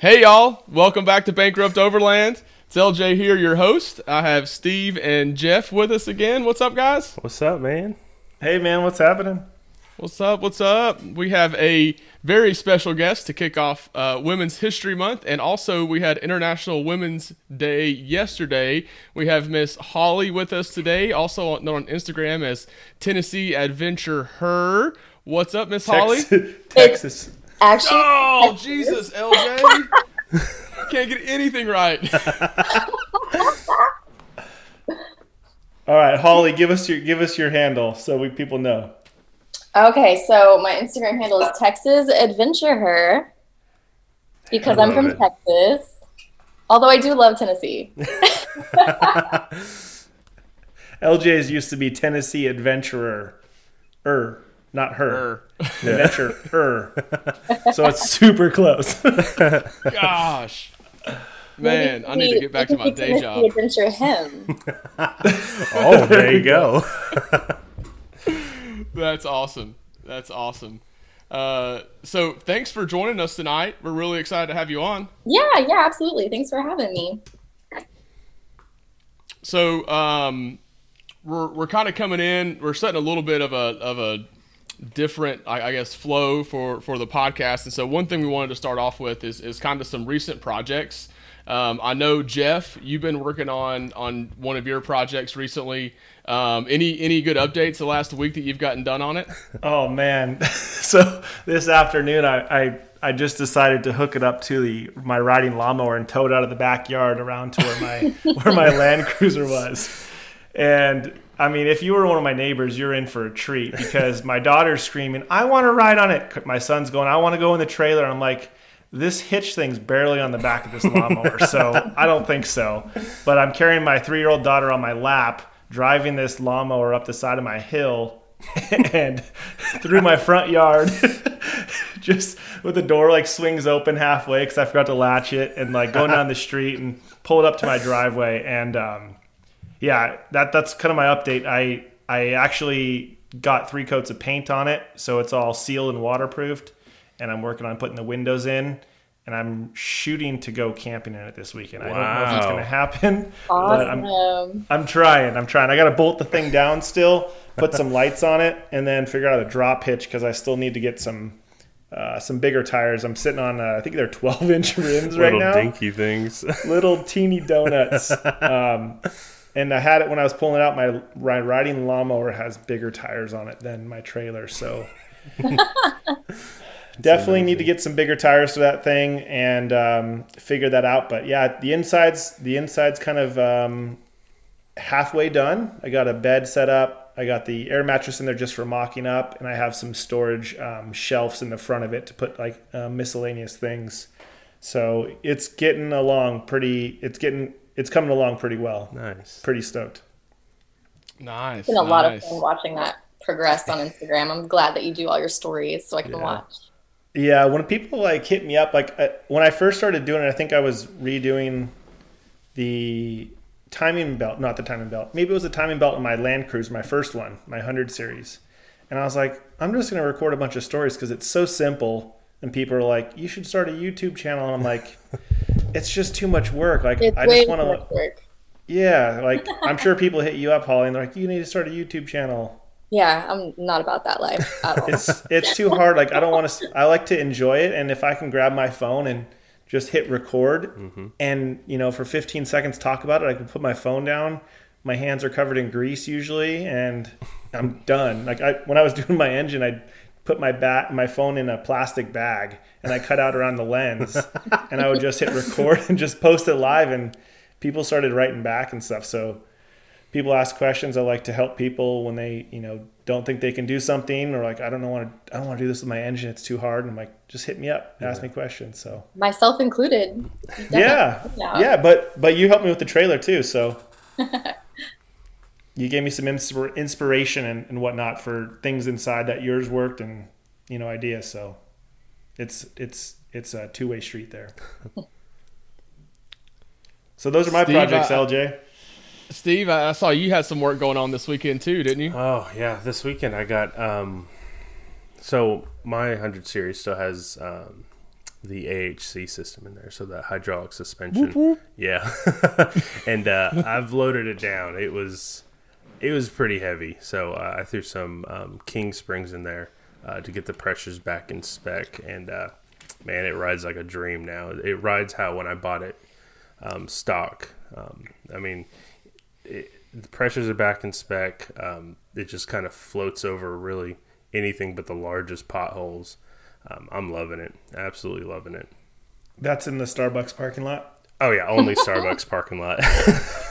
Hey y'all, welcome back to Bankrupt Overland. It's LJ here, your host. I have Steve and Jeff with us again. What's up, guys? What's up, man? Hey man, what's happening? What's up? What's up? We have a very special guest to kick off uh, Women's History Month, and also we had International Women's Day yesterday. We have Miss Holly with us today, also known on Instagram as Tennessee Adventure Her. What's up, Miss Holly? Texas. Actually, Oh, Jesus, LJ. Can't get anything right. All right, Holly, give us your give us your handle so we people know. okay, so my Instagram handle is Texas Adventure Her because I I'm from it. Texas. Although I do love Tennessee. LJ's used to be Tennessee Adventurer. Er, not her. Her. Adventure. her. So it's super close. Gosh. Man, I need to get back to my day Tennessee job. Adventure Him. Oh, there you go. That's awesome. That's awesome. Uh, so thanks for joining us tonight. We're really excited to have you on. Yeah, yeah, absolutely. Thanks for having me. So um, we're we're kind of coming in. We're setting a little bit of a of a different, I, I guess, flow for for the podcast. And so one thing we wanted to start off with is is kind of some recent projects. Um, I know Jeff, you've been working on on one of your projects recently. Um, any any good updates the last week that you've gotten done on it? oh man. So this afternoon I, I I just decided to hook it up to the my riding lawnmower and tow it out of the backyard around to where my where my Land Cruiser was. And I mean, if you were one of my neighbors, you're in for a treat because my daughter's screaming, "I want to ride on it!" My son's going, "I want to go in the trailer." I'm like, "This hitch thing's barely on the back of this lawnmower, so I don't think so." But I'm carrying my three-year-old daughter on my lap, driving this lawnmower up the side of my hill and through my front yard. just with the door like swings open halfway because I forgot to latch it, and like going down the street and pull it up to my driveway, and um, yeah, that that's kind of my update. I I actually got three coats of paint on it, so it's all sealed and waterproofed, and I'm working on putting the windows in. And I'm shooting to go camping in it this weekend. Wow. I don't know if it's going to happen, but I'm Awesome. I'm trying. I'm trying. I got to bolt the thing down still, put some lights on it, and then figure out a drop hitch because I still need to get some uh, some bigger tires. I'm sitting on uh, I think they're 12 inch rims right now. Little dinky things. little teeny donuts. um, and I had it when I was pulling it out. My ri- riding lawnmower has bigger tires on it than my trailer, so. Definitely need to get some bigger tires for that thing and um, figure that out. But yeah, the insides the insides kind of um, halfway done. I got a bed set up. I got the air mattress in there just for mocking up, and I have some storage um, shelves in the front of it to put like uh, miscellaneous things. So it's getting along pretty. It's getting it's coming along pretty well. nice. Pretty stoked. Nice. It's been a lot of fun watching that progress on Instagram. I'm glad that you do all your stories so I can Yeah. watch. Yeah, when people like hit me up, like uh, when I first started doing it, I think I was redoing the timing belt, not the timing belt. Maybe it was the timing belt in my Land Cruiser, my first one, my 100 series. And I was like, I'm just going to record a bunch of stories because it's so simple. And people are like, you should start a YouTube channel. And I'm like, it's just too much work. Like, It's I way just want much to, work. yeah, like, I'm sure people hit you up, Holly, and they're like, you need to start a YouTube channel. Yeah, I'm not about that life at all. it's it's too hard. Like I don't want to. I like to enjoy it, and if I can grab my phone and just hit record, mm-hmm. and you know, for 15 seconds talk about it, I can put my phone down. My hands are covered in grease usually, and I'm done. Like I, when I was doing my engine, I put my bat, my phone in a plastic bag, and I cut out around the lens, and I would just hit record and just post it live, and people started writing back and stuff. So people ask questions. I like to help people when they, you know, don't think they can do something or like I don't know want to I don't want to do this with my engine. It's too hard. And I'm like, just hit me up, ask me questions. So Myself included. yeah, Yeah. yeah. But but you helped me with the trailer too. So you gave me some inspir- inspiration and, and whatnot for things inside that yours worked and you know ideas. So it's it's it's a two way street there. So those are my Steve, projects, I- LJ. Steve, I I saw you had some work going on this weekend too, didn't you? Oh yeah, this weekend I got um so my 100 series still has um the AHC system in there, so that hydraulic suspension. Yeah, and uh, I've loaded it down. It was it was pretty heavy, so uh, I threw some um, King Springs in there uh, to get the pressures back in spec, and uh, man, it rides like a dream now. It rides how when I bought it um, stock. Um, I mean, it, the pressures are back in spec. Um, it just kind of floats over really anything but the largest potholes. Um, I'm loving it. Absolutely loving it. That's in the Starbucks parking lot. Oh yeah, only Starbucks parking lot.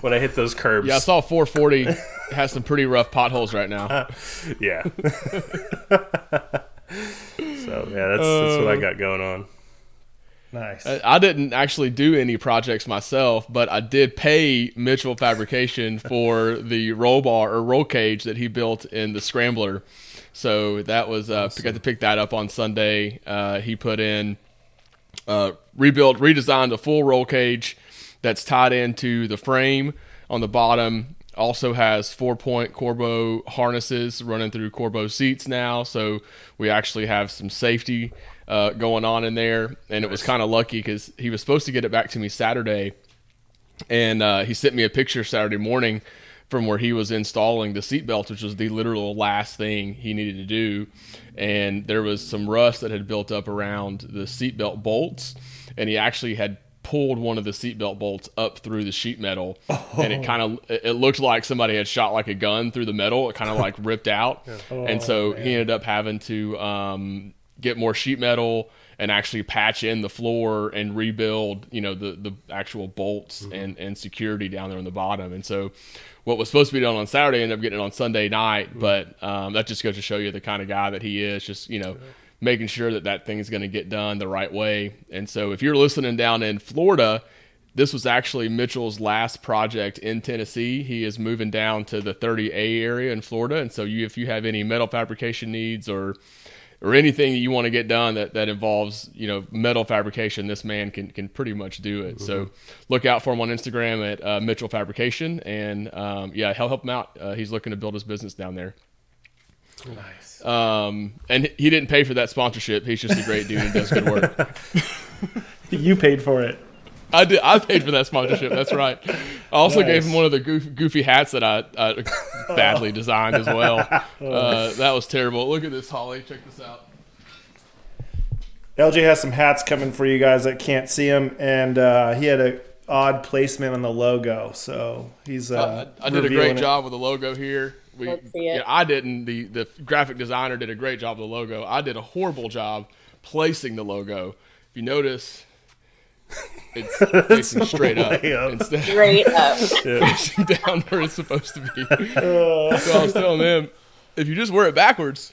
when I hit those curbs. Yeah, I saw 440 has some pretty rough potholes right now. yeah. so yeah, that's that's what I got going on. Nice. I I didn't actually do any projects myself, but I did pay Mitchell Fabrication for the roll bar or roll cage that he built in the Scrambler. So that was uh, got to pick that up on Sunday. Uh, he put in uh, rebuilt, redesigned a full roll cage that's tied into the frame on the bottom. Also has four point Corbeau harnesses running through Corbeau seats now, so we actually have some safety uh, going on in there. And it was kind of lucky because he was supposed to get it back to me Saturday, and uh, he sent me a picture Saturday morning from where he was installing the seatbelt, which was the literal last thing he needed to do. And there was some rust that had built up around the seatbelt bolts, and he actually had pulled one of the seatbelt bolts up through the sheet metal, and it kind of it looked like somebody had shot like a gun through the metal. It kind of like ripped out, and so he ended up having to um, get more sheet metal and actually patch in the floor and rebuild, you know, the the actual bolts and and security down there on the bottom. And so, what was supposed to be done on Saturday ended up getting it on Sunday night. But um, that just goes to show you the kind of guy that he is. Just you know. Making sure that that thing is going to get done the right way. And so, if you're listening down in Florida, this was actually Mitchell's last project in Tennessee. He is moving down to the 30A area in Florida. And so, you, if you have any metal fabrication needs or or anything that you want to get done that, that involves you know metal fabrication, this man can can pretty much do it. So look out for him on Instagram at uh, Mitchell Fabrication, and um, yeah, he'll help him out. Uh, he's looking to build his business down there. Nice. Um, and he didn't pay for that sponsorship. He's just a great dude and does good work. You paid for it. I did. I paid for that sponsorship. That's right. I also gave him one of the goofy, goofy hats that I, I badly designed as well. Uh, that was terrible. Look at this, Holly. Check this out. LJ has some hats coming for you guys that can't see him, and uh, he had a odd placement on the logo, so he's. Uh, I, I did a great it. job with the logo here. We, Let's see it. yeah, I didn't. The the graphic designer did a great job of the logo. I did a horrible job placing the logo. If you notice, it's facing straight up, way up. instead Straight up. of facing down where it's supposed to be. Uh. so I was telling them, if you just wear it backwards,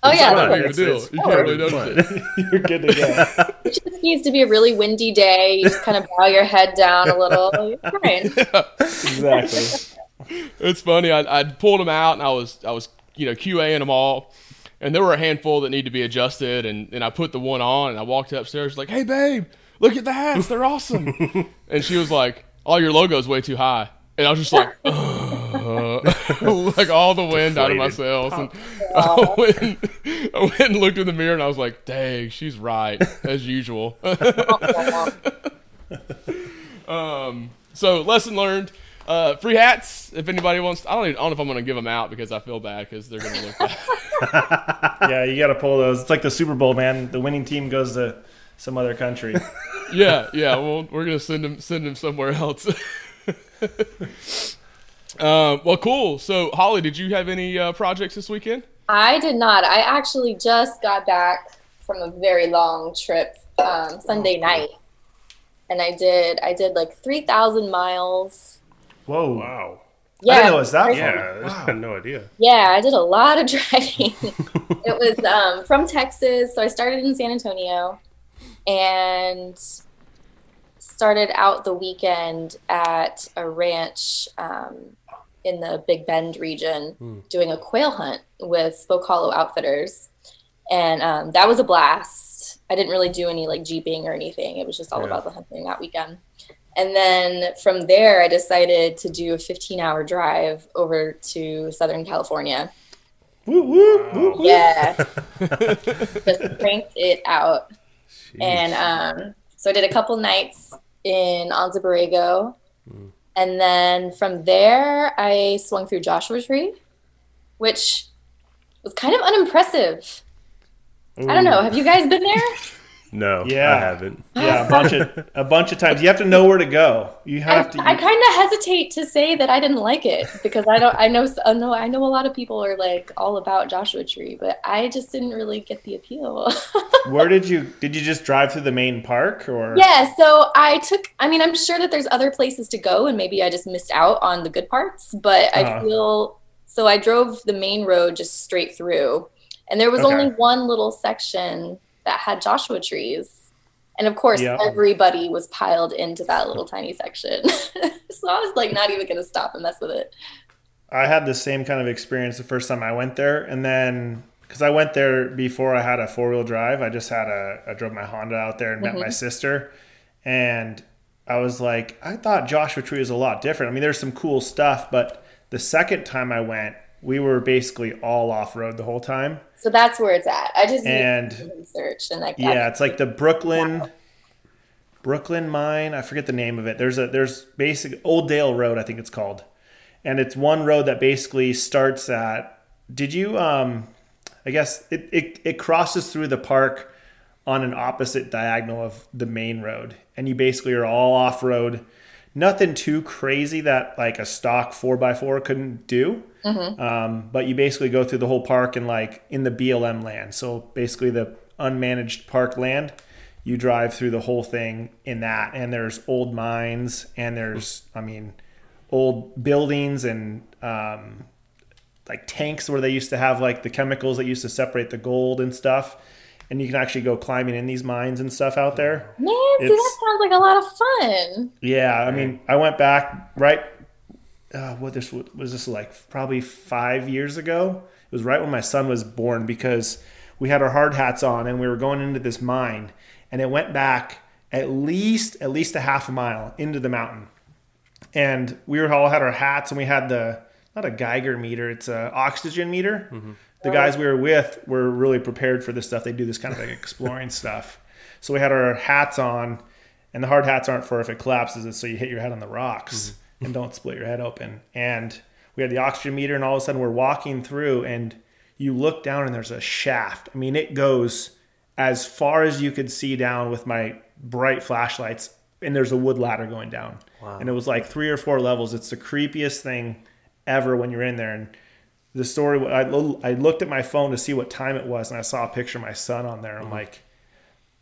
Oh it's yeah, not of a big deal. it's You can't really fun. notice it. You're good to go. It just needs to be a really windy day. You just kind of bow your head down a little. You're fine. exactly. It's funny. I I pulled them out and I was I was you know QAing them all, and there were a handful that need to be adjusted. And and I put the one on and I walked upstairs like, hey babe, look at the hats, they're awesome. and she was like, all your logo's way too high. And I was just like, like all the wind out of my sails. And I went, I went and looked in the mirror and I was like, dang, she's right as usual. Um, so lesson learned. Uh, free hats. If anybody wants, I don't, even, I don't know if I'm going to give them out because I feel bad because they're going to look bad. Yeah, you got to pull those. It's like the Super Bowl, man. The winning team goes to some other country. yeah, yeah. Well, we're going to send them send them somewhere else. um, well, cool. So, Holly, did you have any uh, projects this weekend? I did not. I actually just got back from a very long trip um, Sunday night, and I did. I did like three thousand miles. Whoa. Wow. Yeah, I didn't know it was that far. Yeah, I had no idea. Yeah, I did a lot of driving. it was um, from Texas, so I started in San Antonio and started out the weekend at a ranch um, in the Big Bend region doing a quail hunt with Spoke Hollow Outfitters. And um, that was a blast. I didn't really do any like jeeping or anything. It was just all Yeah. about the hunting that weekend. And then from there, I decided to do a 15 hour drive over to Southern California. Woo, woo, woo, woo. Yeah. Just cranked it out. And um, so I did a couple nights in Anza Borrego. Mm. And then from there, I swung through Joshua Tree, which was kind of unimpressive. I don't know. Have you guys been there? No, Yeah. I haven't. Yeah, a bunch of a bunch of times. You have to know where to go. You I, have to. I kind of hesitate to say that I didn't like it because I don't. I know. I know. I know a lot of people are like all about Joshua Tree, but I just didn't really get the appeal. where did you did you just drive through the main park or? yeah. So I took. I mean, I'm sure that there's other places to go, and maybe I just missed out on the good parts. But I Uh-huh. feel so. I drove the main road just straight through, and there was Okay. only one little section that had Joshua trees. And of course, Yeah. everybody was piled into that little tiny section. so I was like, not even going to stop and mess with it. I had the same kind of experience the first time I went there, and then because I went there before I had a four wheel drive, I just had a I drove my Honda out there and met my mm-hmm. sister, and I was like, I thought Joshua Tree was a lot different. I mean, there's some cool stuff, but the second time I went, we were basically all off road the whole time, So that's where it's at. I just and and like yeah, it's like the Brooklyn Brooklyn Mine. I forget the name of it. There's a there's basic Old Dale Road, I think it's called, and it's one road that basically starts at. Did you? Um, I guess it, it it crosses through the park on an opposite diagonal of the main road, and you basically are all off road. Nothing too crazy that like a stock four x four couldn't do. Um, but you basically go through the whole park and like in the BLM land. So basically the unmanaged park land, you drive through the whole thing in that. And there's old mines and there's, I mean, old buildings and um, like tanks where they used to have like the chemicals that used to separate the gold and stuff. And you can actually go climbing in these mines and stuff out there. man, see, that sounds like a lot of fun. Yeah, I mean, I went back right. Uh, what this was this like probably five years ago. It was right when my son was born because we had our hard hats on and we were going into this mine, and it went back at least at least a half a mile into the mountain, and we were all had our hats and we had the not a Geiger meter, it's a oxygen meter. The guys we were with were really prepared for this stuff. They do this kind of like exploring stuff. So we had our hats on, and the hard hats aren't for if it collapses, it's so you hit your head on the rocks mm-hmm. and don't split your head open. And we had the oxygen meter, and all of a sudden we're walking through, and you look down and there's a shaft. I mean, it goes as far as you could see down with my bright flashlights, and there's a wood ladder going down. And it was like three or four levels. It's the creepiest thing ever when you're in there. And the story, I, lo- I looked at my phone to see what time it was, and I saw a picture of my son on there. I'm mm-hmm. like,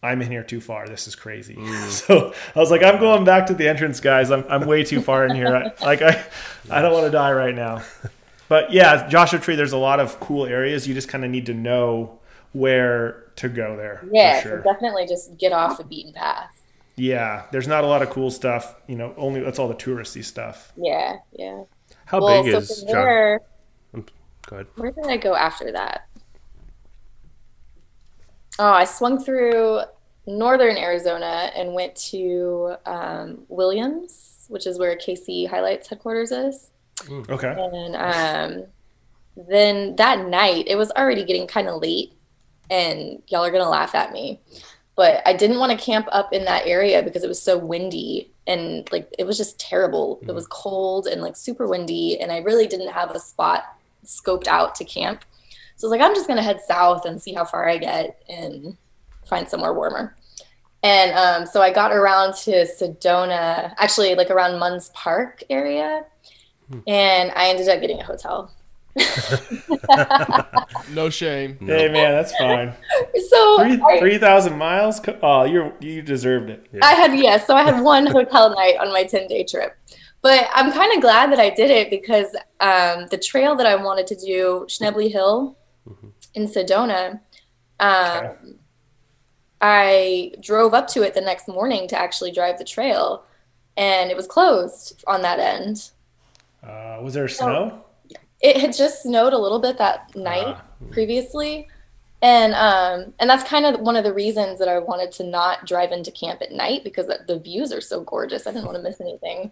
I'm in here too far. This is crazy. Mm. So I was like, I'm going back to the entrance, guys. I'm, I'm way too far in here. I, like I, I don't want to die right now. But yeah, Joshua Tree. There's a lot of cool areas. You just kind of need to know where to go there. Yeah, for sure. definitely just get off the beaten path. Yeah, there's not a lot of cool stuff. You know, only that's all the touristy stuff. Yeah, yeah. How well, big so is from John? there, Go ahead. where did I go after that? Oh, I swung through northern Arizona and went to um, Williams, which is where KC HiLiTES headquarters is. Okay. And um, then that night, it was already getting kind of late, and y'all are gonna laugh at me, but I didn't want to camp up in that area because it was so windy and like it was just terrible. It was cold and like super windy, and I really didn't have a spot scoped out to camp. So I was like, I'm just gonna head south and see how far I get and find somewhere warmer. And um, so I got around to Sedona, actually like around Munds Park area, and I ended up getting a hotel. No shame. Hey man, that's fine. So three thousand miles. Oh, you you deserved it. I had yeah, so I had one hotel night on my ten day trip, but I'm kind of glad that I did it because um, the trail that I wanted to do, Schnebly Hill, in Sedona, um, Okay. I drove up to it the next morning to actually drive the trail, and it was closed on that end. Uh, was there snow? it had just snowed a little bit that night Ah. previously and um and that's kind of one of the reasons that i wanted to not drive into camp at night because the views are so gorgeous i didn't want to miss anything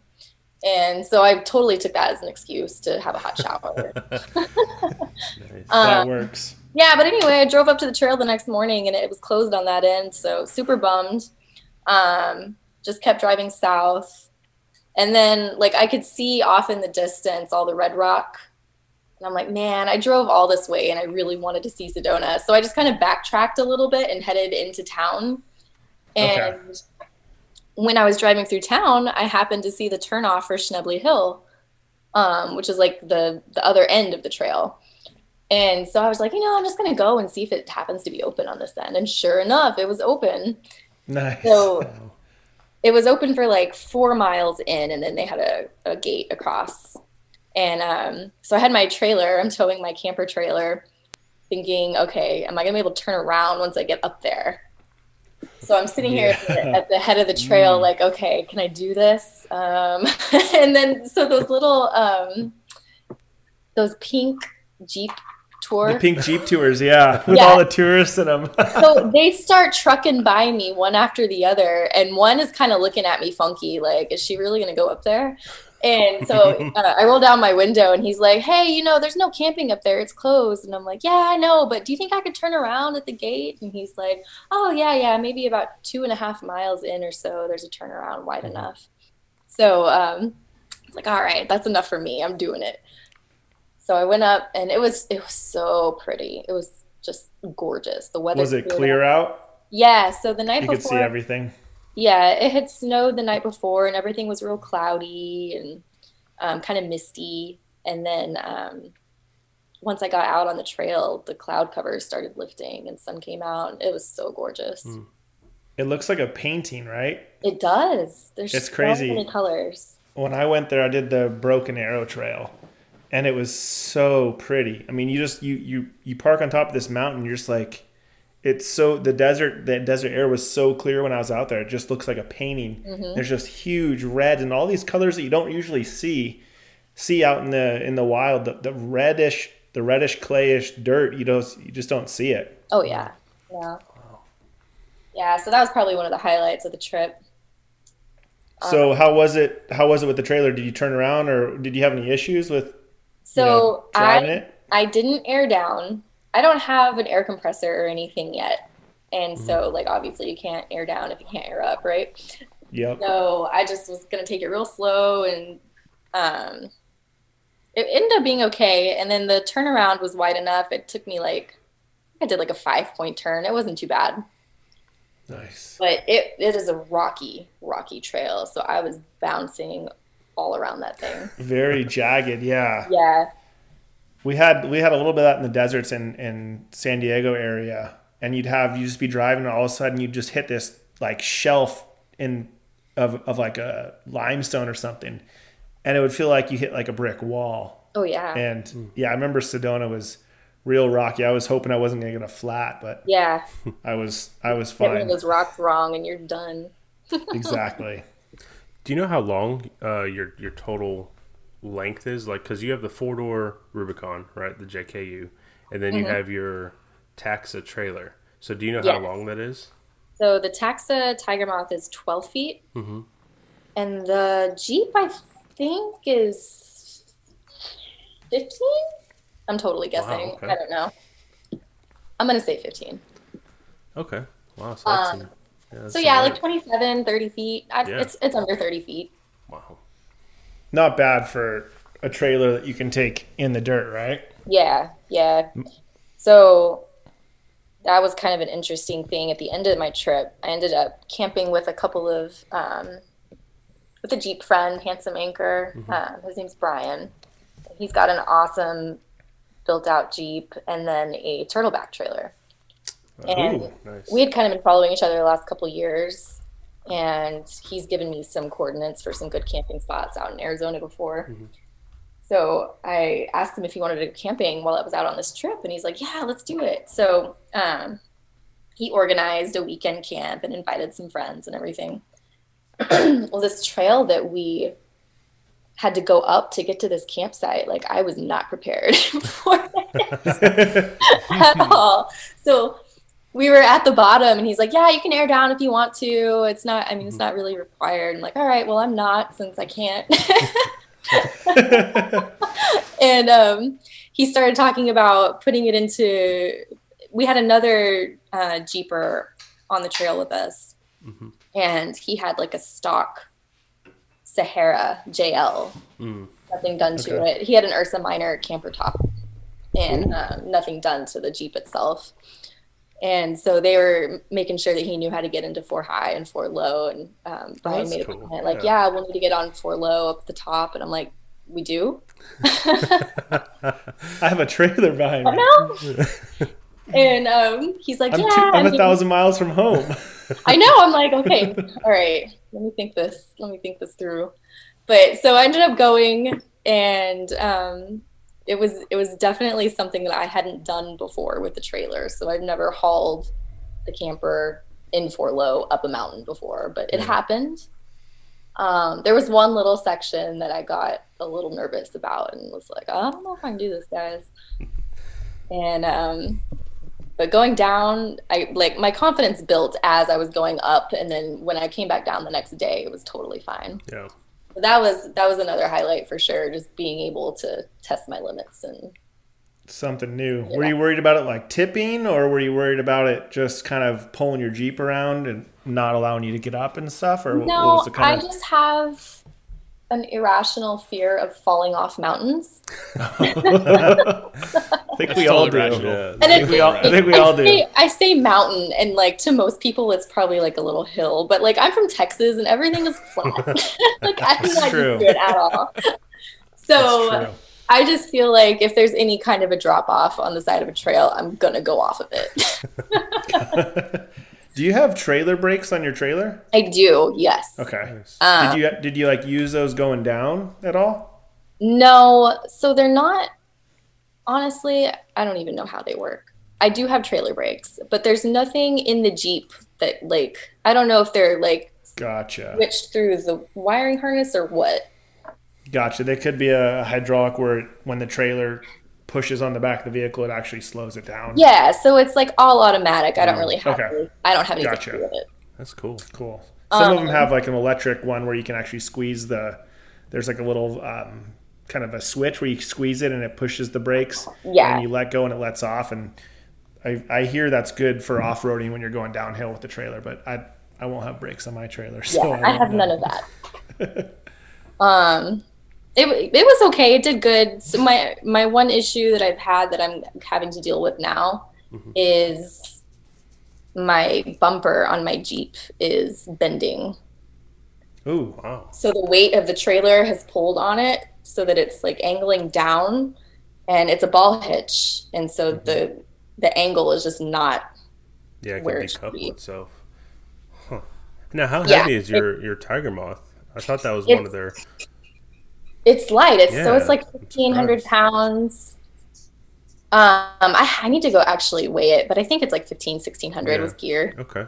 and so i totally took that as an excuse to have a hot shower Nice. that um, works. yeah, but anyway, I drove up to the trail the next morning and it was closed on that end, so super bummed. Um, just kept driving south, and then like I could see off in the distance all the red rock, and I'm like, man, I drove all this way and I really wanted to see Sedona, so I just kind of backtracked a little bit and headed into town. And Okay. When I was driving through town, I happened to see the turnoff for Schnebly Hill, um, which is like the the other end of the trail. And so I was like, you know, I'm just gonna go and see if it happens to be open on this end. And sure enough, it was open. Nice. So it was open for like four miles in, and then they had a, a gate across. And um, so I had my trailer. I'm towing my camper trailer, thinking, okay, am I gonna be able to turn around once I get up there? So I'm sitting here at, the, at the head of the trail, like, okay, can I do this? Um, and then so those little um, those pink Jeep tour the pink Jeep tours, yeah, with Yeah. all the tourists in them. so they start trucking by me one after the other and one is kind of looking at me funky like is she really going to go up there and so uh, i roll down my window and he's like hey you know there's no camping up there. It's closed. And i'm like yeah i know but do you think i could turn around at the gate? And he's like oh yeah yeah maybe about two and a half miles in or so there's a turnaround wide enough. So um it's like all right that's enough for me. I'm doing it. So i went up and it was it was so pretty. It was just gorgeous. The weather Was it clear up. out? Yeah, so the night before You before, could see everything. Yeah, it had snowed the night before, and everything was real cloudy and um, kind of misty. And then um, once I got out on the trail, the cloud covers started lifting, and sun came out. And it was so gorgeous. Mm. It looks like a painting, right? It does. There's It's so crazy. many colors. when I went there, I did the Broken Arrow Trail, and it was so pretty. I mean, you just you you you park on top of this mountain, you're just like, it's so the desert the desert air was so clear when I was out there. It just looks like a painting. There's just huge red and all these colors that you don't usually see see out in the in the wild. The, the reddish the reddish clayish dirt, you don't you just don't see it. Oh yeah, yeah, yeah. So that was probably one of the highlights of the trip. So Um, how was it? How was it with the trailer? Did you turn around, or did you have any issues with you So know, driving I it? I didn't air down. I don't have an air compressor or anything yet. And Mm-hmm. so like obviously you can't air down if you can't air up, right? Yep. So I just was gonna take it real slow and um it ended up being okay. And then the turnaround was wide enough. It took me like I did like a five point turn. It wasn't too bad. Nice. But it, it is a rocky, rocky trail. So I was bouncing all around that thing. Very jagged, yeah. Yeah. We had we had a little bit of that in the deserts in in San Diego area, and you'd have you just be driving, and all of a sudden you'd just hit this like shelf in of of like a limestone or something, and it would feel like you hit like a brick wall. Oh yeah. And yeah, I remember Sedona was real rocky. I was hoping I wasn't gonna get a flat, but Yeah. I was I was Hit one of fine. those rocks wrong and you're done. exactly. Do you know how long uh, your your total length is? Like, because you have the four door Rubicon, right? The JKU, and then you have your Taxa trailer. So, do you know how long that is? So the Taxa Tiger Moth is 12 feet, Mhm. and the Jeep I think is 15. I'm totally guessing. okay. I don't know. I'm gonna say 15. Okay. Wow. So Um, some- yeah, So yeah, like 27, 30 feet. I, Yeah. It's it's under 30 feet. wow. Not bad for a trailer that you can take in the dirt, right? Yeah, yeah. So that was kind of an interesting thing. At the end of my trip, I ended up camping with a couple of um, with a Jeep friend, handsome anchor. Um, his name's Brian. He's got an awesome built-out Jeep and then a turtleback trailer. And Ooh, nice. we had kind of been following each other the last couple years, and he's given me some coordinates for some good camping spots out in Arizona before. So I asked him if he wanted to go camping while I was out on this trip, and he's like, "Yeah, let's do it." So um, he organized a weekend camp and invited some friends and everything. well, this trail that we had to go up to get to this campsite, like I was not prepared for it at all. So we were at the bottom and he's like, Yeah, you can air down if you want to. It's not I mean it's not really required. I'm like, All right, well I'm not since I can't. and um he started talking about putting it into. We had another uh, jeeper on the trail with us, Mhm. and he had like a stock Sahara JL. Mm. Nothing done to Okay. it. He had an Ursa Minor camper top, and um, nothing done to the Jeep itself. And so they were making sure that he knew how to get into four high and four low. And um, Brian that's made a cool. comment like, Yeah. "Yeah, we'll need to get on four low up at the top." And I'm like, "We do." I have a trailer behind me. no. and um, he's like, I'm, "Yeah." two, I'm a thousand miles from home. I know. I'm like, okay, all right. Let me think this. Let me think this through. But so I ended up going, and um, it was it was definitely something that I hadn't done before with the trailer. So I've never hauled the camper in four low up a mountain before, but it Yeah. happened. Um, there was one little section that I got a little nervous about and was like, I don't know if I can do this, guys. And um, but going down, I like my confidence built as I was going up, and then when I came back down the next day, it was totally fine. Yeah. That was that was another highlight for sure, just being able to test my limits and Something new. Were you worried about it like tipping, or were you worried about it just kind of pulling your Jeep around and not allowing you to get up and stuff? Or No, I just have an irrational fear of falling off mountains. I think we all do. Yeah. And I think we all, I think we all do. Say, I say mountain, and like to most people, it's probably like a little hill. But like I'm from Texas, and everything is flat. like I'm That's not true. used to it at all. So. I just feel like if there's any kind of a drop off on the side of a trail, I'm gonna go off of it. Do you have trailer brakes on your trailer? I do, yes. Okay. Nice. Uh, did you did you like use those going down at all? No, so they're not. Honestly, I don't even know how they work. I do have trailer brakes, but there's nothing in the Jeep that like I don't know if they're like Gotcha. switched through the wiring harness or what. Gotcha. They could be a hydraulic where when the trailer pushes on the back of the vehicle, it actually slows it down. Yeah, so it's like all automatic. I don't really have. Okay. any- I don't have anything Gotcha. to do with it. That's cool. Cool. Some of them Um, have like an electric one where you can actually squeeze the. There's like a little um, kind of a switch where you squeeze it and it pushes the brakes. Yeah. And you let go and it lets off. And I, I hear that's good for off roading when you're going downhill with the trailer, but I I won't have brakes on my trailer. So Yeah, I won't have know. none of that. um, it it was okay. It did good. So my my one issue that I've had that I'm having to deal with now mm-hmm. is my bumper on my Jeep is bending. Ooh. Wow. So the weight of the trailer has pulled on it so that it's like angling down, and it's a ball hitch, and so mm-hmm. the the angle is just not Yeah, it Where can it should decouple be. itself. Huh. Now, how Yeah, heavy is your your tiger moth? I thought that was one of their. It's light. It's so it's like fifteen hundred pounds. Um, I, I need to go actually weigh it, but I think it's like 15, 1600 Yeah. with gear. Okay.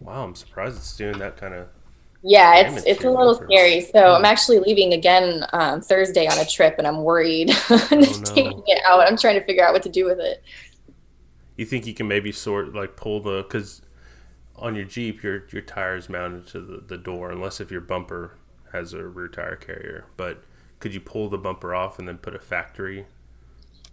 Wow, I'm surprised it's doing that kind of. Yeah, it's it's a little scary. So I'm actually leaving again um, Thursday on a trip, and I'm worried Oh, no. taking it out. I'm trying to figure out what to do with it. You think you can maybe sort like pull the because on your Jeep your your tires mounted to the, the door unless if your bumper has a rear tire carrier. But could you pull the bumper off and then put a factory?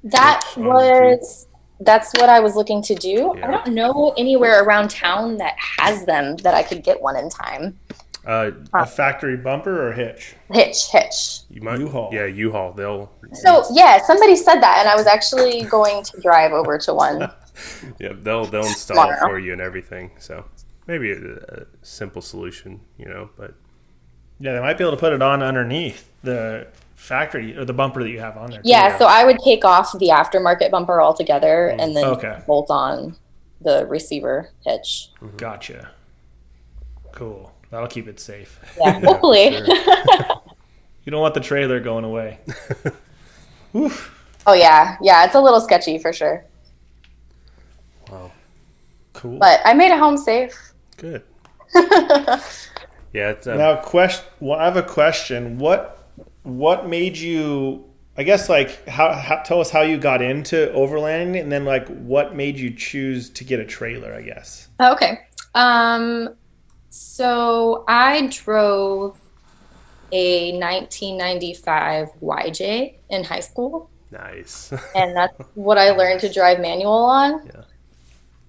That on the Jeep? was that's what I was looking to do. Yeah. I don't know anywhere around town that has them that I could get one in time. Uh, A factory bumper or hitch? Hitch, hitch. you might U-Haul. Yeah, U-Haul. They'll So yeah, somebody said that, and I was actually going to drive over to one. yeah they'll they'll install it for you and everything. So maybe a, a simple solution, you know. But Yeah, they might be able to put it on underneath the factory or the bumper that you have on there. too. Yeah, so I would take off the aftermarket bumper altogether mm-hmm. and then Okay. bolt on the receiver hitch. Mm-hmm. Gotcha. Cool. That'll keep it safe. Yeah, hopefully. You don't want the trailer going away. Oof. oh yeah, yeah, it's a little sketchy for sure, wow, Cool. but I made it home safe. good. Yeah, it's um, Now, question. Well, I have a question. What What made you? I guess like how, how tell us how you got into overlanding, and then like what made you choose to get a trailer? I guess. Okay. Um, so I drove a 1995 YJ in high school. Nice. and that's what I learned to drive manual on. Yeah.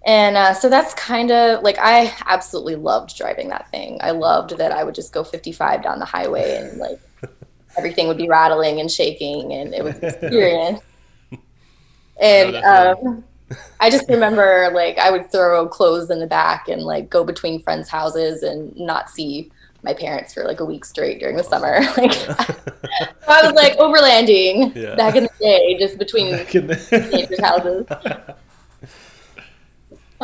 And uh, so that's kind of like I absolutely loved driving that thing. I loved that I would just go 55 down the highway and like everything would be rattling and shaking, and it was an experience. And um, I just remember like I would throw clothes in the back and like go between friends' houses and not see my parents for like a week straight during the summer. Like I was like overlanding Yeah. back in the day, just between the- teenagers' houses.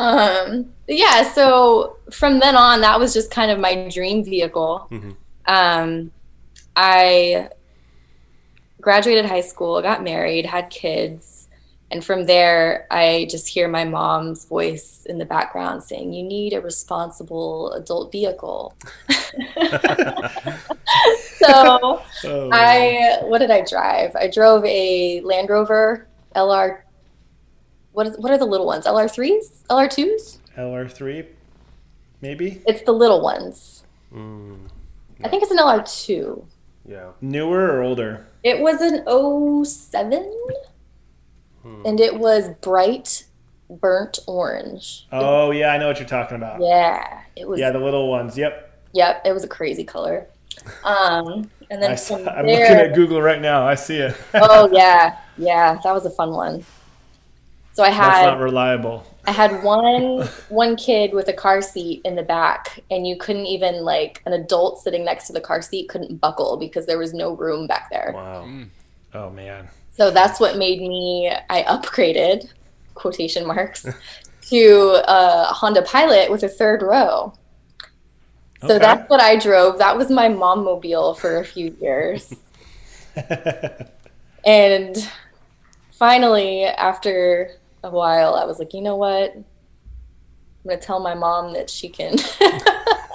Um, yeah, so from then on, that was just kind of my dream vehicle. Mhm. Um, I graduated high school, got married, had kids, and from there, I just hear my mom's voice in the background saying, "You need a responsible adult vehicle." so Oh, I what did I drive? I drove a Land Rover LR. What is, what are the little ones? LR threes? LR twos? LR3, maybe It's the little ones. Mm, I think it's an LR two. yeah. newer or older. It was an 07 Hmm. and it was bright burnt orange. Oh yeah, I know what you're talking about. Yeah, it was. Yeah, the little ones. Yep. Yep, it was a crazy color. Um, and then I from am looking at Google right now. I see it. oh yeah, yeah, that was a fun one. So I had That's had not reliable. I had one one kid with a car seat in the back, and you couldn't even like an adult sitting next to the car seat couldn't buckle because there was no room back there. Wow. Hmm. Oh man. So that's what made me I upgraded quotation marks to a Honda Pilot with a third row. So Okay. that's what I drove. That was my mom mobile for a few years. and finally, after a while, I was like, you know what? I'm going to tell my mom that she can.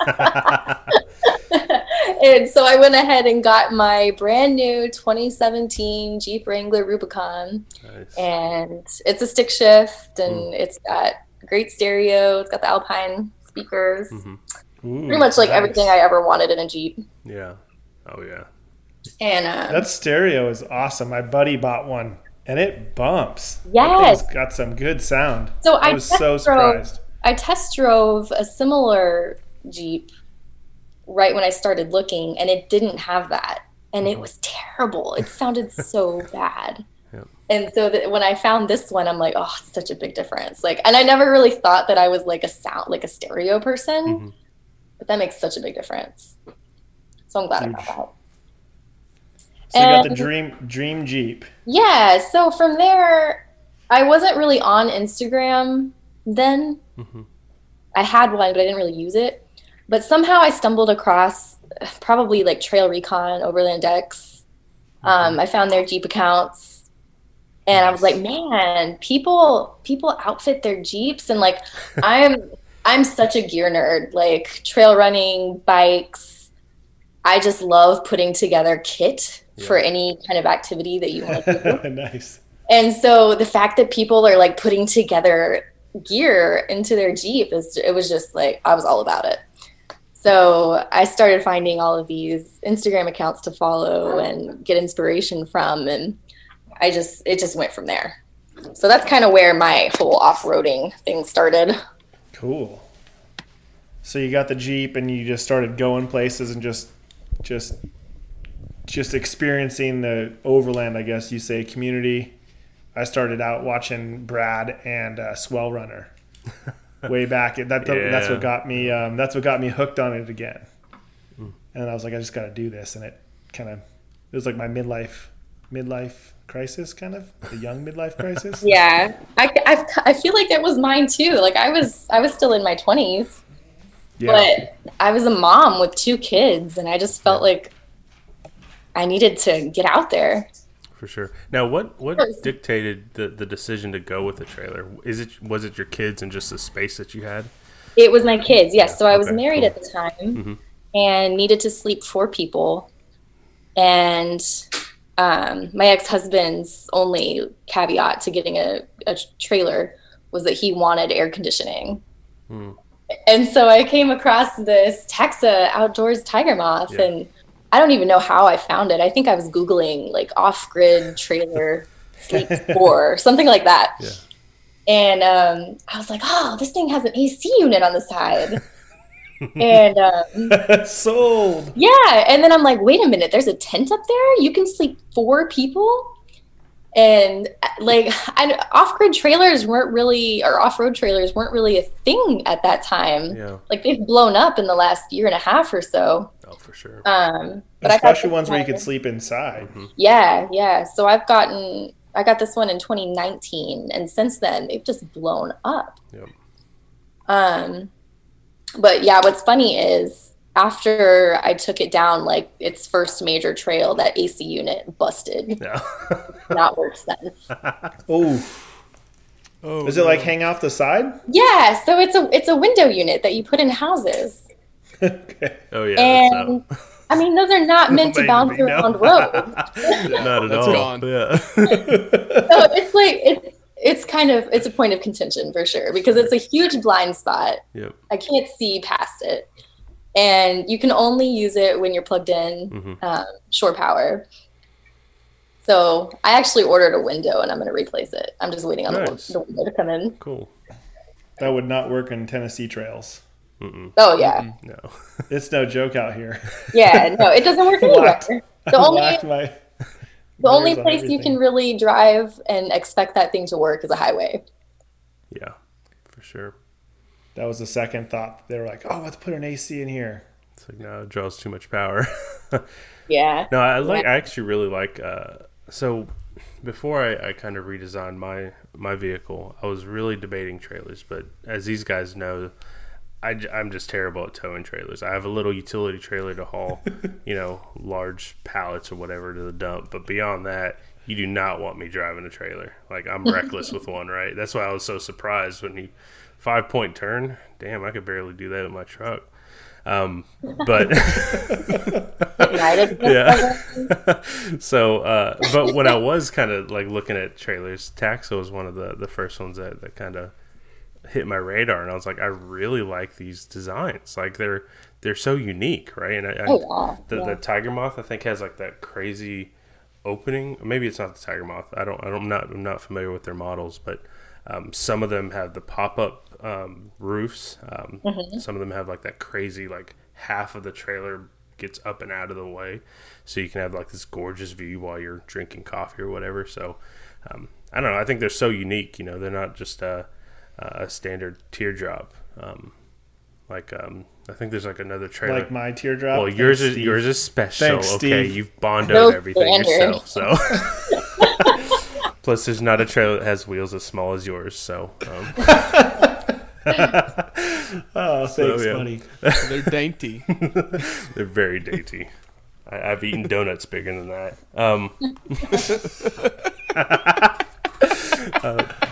and so I went ahead and got my brand new 2017 Jeep Wrangler Rubicon. Nice. And it's a stick shift and it's got great stereo. It's got the Alpine speakers. Mhm. Ooh, Pretty much like nice. everything I ever wanted in a Jeep. Yeah. Oh yeah. And um, That stereo is awesome. My buddy bought one, and it bumps. That Yes. thing's got some good sound. So I I was so test drove- surprised. I test drove a similar Jeep right when I started looking, and it didn't have that, and it was terrible. It sounded so bad. Yep. And so that when I found this one, I'm like, oh, it's such a big difference. Like, and I never really thought that I was like a sound, like a stereo person, Mhm. but that makes such a big difference. So I'm glad Huge. about that. So you got the dream dream Jeep. Yeah. So from there, I wasn't really on Instagram then. Mhm. I had one, but I didn't really use it. But somehow I stumbled across probably like Trail Recon, Overland X. Um, I found their Jeep accounts, and I was like, man, people people outfit their Jeeps, and like I'm I'm such a gear nerd, like trail running, bikes. I just love putting together kit for any kind of activity that you want to do. nice. And so the fact that people are like putting together gear into their Jeep is it was just like I was all about it. So I started finding all of these Instagram accounts to follow and get inspiration from and I just it just went from there. So that's kind of where my whole off-roading thing started. Cool. So you got the Jeep and you just started going places and just just just experiencing the overland, I guess you say, community. I started out watching Brad and uh, Swell Runner way back. That, that's Yeah. what got me. Um, that's what got me hooked on it again. And I was like, I just got to do this, and it kind of it was like my midlife midlife crisis, kind of the young midlife crisis. Yeah. I, I, I feel like it was mine too. Like I was I was still in my 20s. Yeah. but I was a mom with two kids, and I just felt like I needed to get out there. For sure. Now, what what dictated the, the decision to go with the trailer? Is it was it your kids and just the space that you had? It was my kids, yes. So I was Okay, married cool. at the time Mhm. and needed to sleep four people. And um, my ex husband's only caveat to getting a, a trailer was that he wanted air conditioning. Hmm. And so I came across this Taxa Outdoors Tiger Moth, Yeah. and I don't even know how I found it. I think I was Googling like off grid trailer sleep four, something like that. Yeah. And um, I was like, oh, this thing has an AC unit on the side. and um, Sold. yeah, and then I'm like, wait a minute, there's a tent up there. You can sleep four people. And like, I, off-grid trailers weren't really, or off-road trailers weren't really a thing at that time. Yeah. Like they've blown up in the last year and a half or so. Oh, for sure. Um, but Especially this ones where you one- could sleep inside. Yeah, yeah. So I've gotten, I got this one in 2019, and since then they've just blown up. Yep. Um, but yeah, what's funny is after I took it down, like its first major trail, that AC unit busted. Yeah. Not work since. Oh, Oh, does it like hang off the side? Yeah, so it's a it's a window unit that you put in houses, okay. Oh yeah. and out. I mean those are not meant to Maybe, bounce no. around roads. Not at That's all. gone. Yeah. so it's like it's it's kind of it's a point of contention for sure because it's a huge blind spot. yep. I can't see past it, and you can only use it when you're plugged in Mhm. um, shore power. So I actually ordered a window, and I'm going to replace it. I'm just waiting on Nice. the, the window to come in. Cool. That would not work in Tennessee trails. Mm-mm. Oh yeah, No. It's no joke out here. yeah. No, it doesn't work anywhere. Whacked. The only my the only mirrors on place you can really drive and expect that thing to work is a highway. Yeah. For sure. That was the second thought. They were like, "Oh, let's put an AC in here." It's like no, it draws too much power. Yeah. No, I like. I actually really like. Uh, so before I, I kind of redesigned my my vehicle, I was really debating trailers. But as these guys know, I, am just terrible at towing trailers. I have a little utility trailer to haul, you know, large pallets or whatever to the dump. But beyond that, you do not want me driving a trailer. Like I'm reckless with one, right? That's why I was so surprised when you five point turn. Damn, I could barely do that with my truck. Um, but. Yeah. so, uh, but when I was kind of like looking at trailers, Taxa was one of the the first ones that, that kind of hit my radar, and I was like, I really like these designs. Like they're they're so unique, right? And I, I, Oh, yeah, the, yeah. the Tiger Moth, I think, has like that crazy opening. Maybe it's not the Tiger Moth. I don't. I don't. I'm not. I'm not familiar with their models, but um, some of them have the pop up um, roofs. Um, Mm-hmm. Some of them have like that crazy like half of the trailer gets up and out of the way, so you can have like this gorgeous view while you're drinking coffee or whatever. So um, I don't know. I think they're so unique. You know, they're not just a, a standard teardrop. Um, like um, I think there's like another trailer. Like my teardrop. Well, yours Thanks, is Steve. yours is special. Thanks, okay, Steve. you've bonded No everything standard. yourself. So, plus, there's not a trailer that has wheels as small as yours. So, um, Oh, thanks, yeah. buddy. They're dainty. they're very dainty. I, I've eaten donuts bigger than that. Um, uh,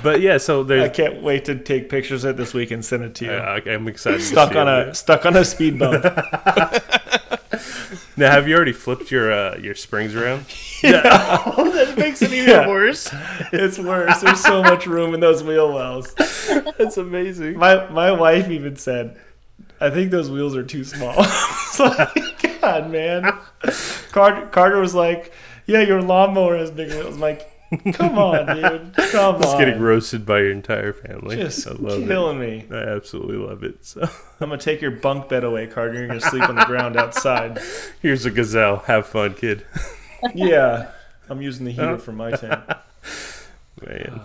but yeah, so I can't wait to take pictures of it this week and send it to you. I, I'm excited. to stuck see on it. a stuck on a speed bump. Now, have you already flipped your uh, your springs around? Yeah. That makes it even Yeah. worse. It's worse. There's so much room in those wheel wells. That's amazing. My my wife even said, "I think those wheels are too small." it's like, God, man. Carter, Carter was like, "Yeah, your lawnmower has big wheels." I'm like, "Come on, dude. Come Just on." getting roasted by your entire family. Just I love it. killing me. I absolutely love it. So I'm gonna take your bunk bed away, Carter. You're gonna sleep on the ground outside. here's a gazelle. Have fun, kid. Yeah, I'm using the heater Oh. for my tent. Man.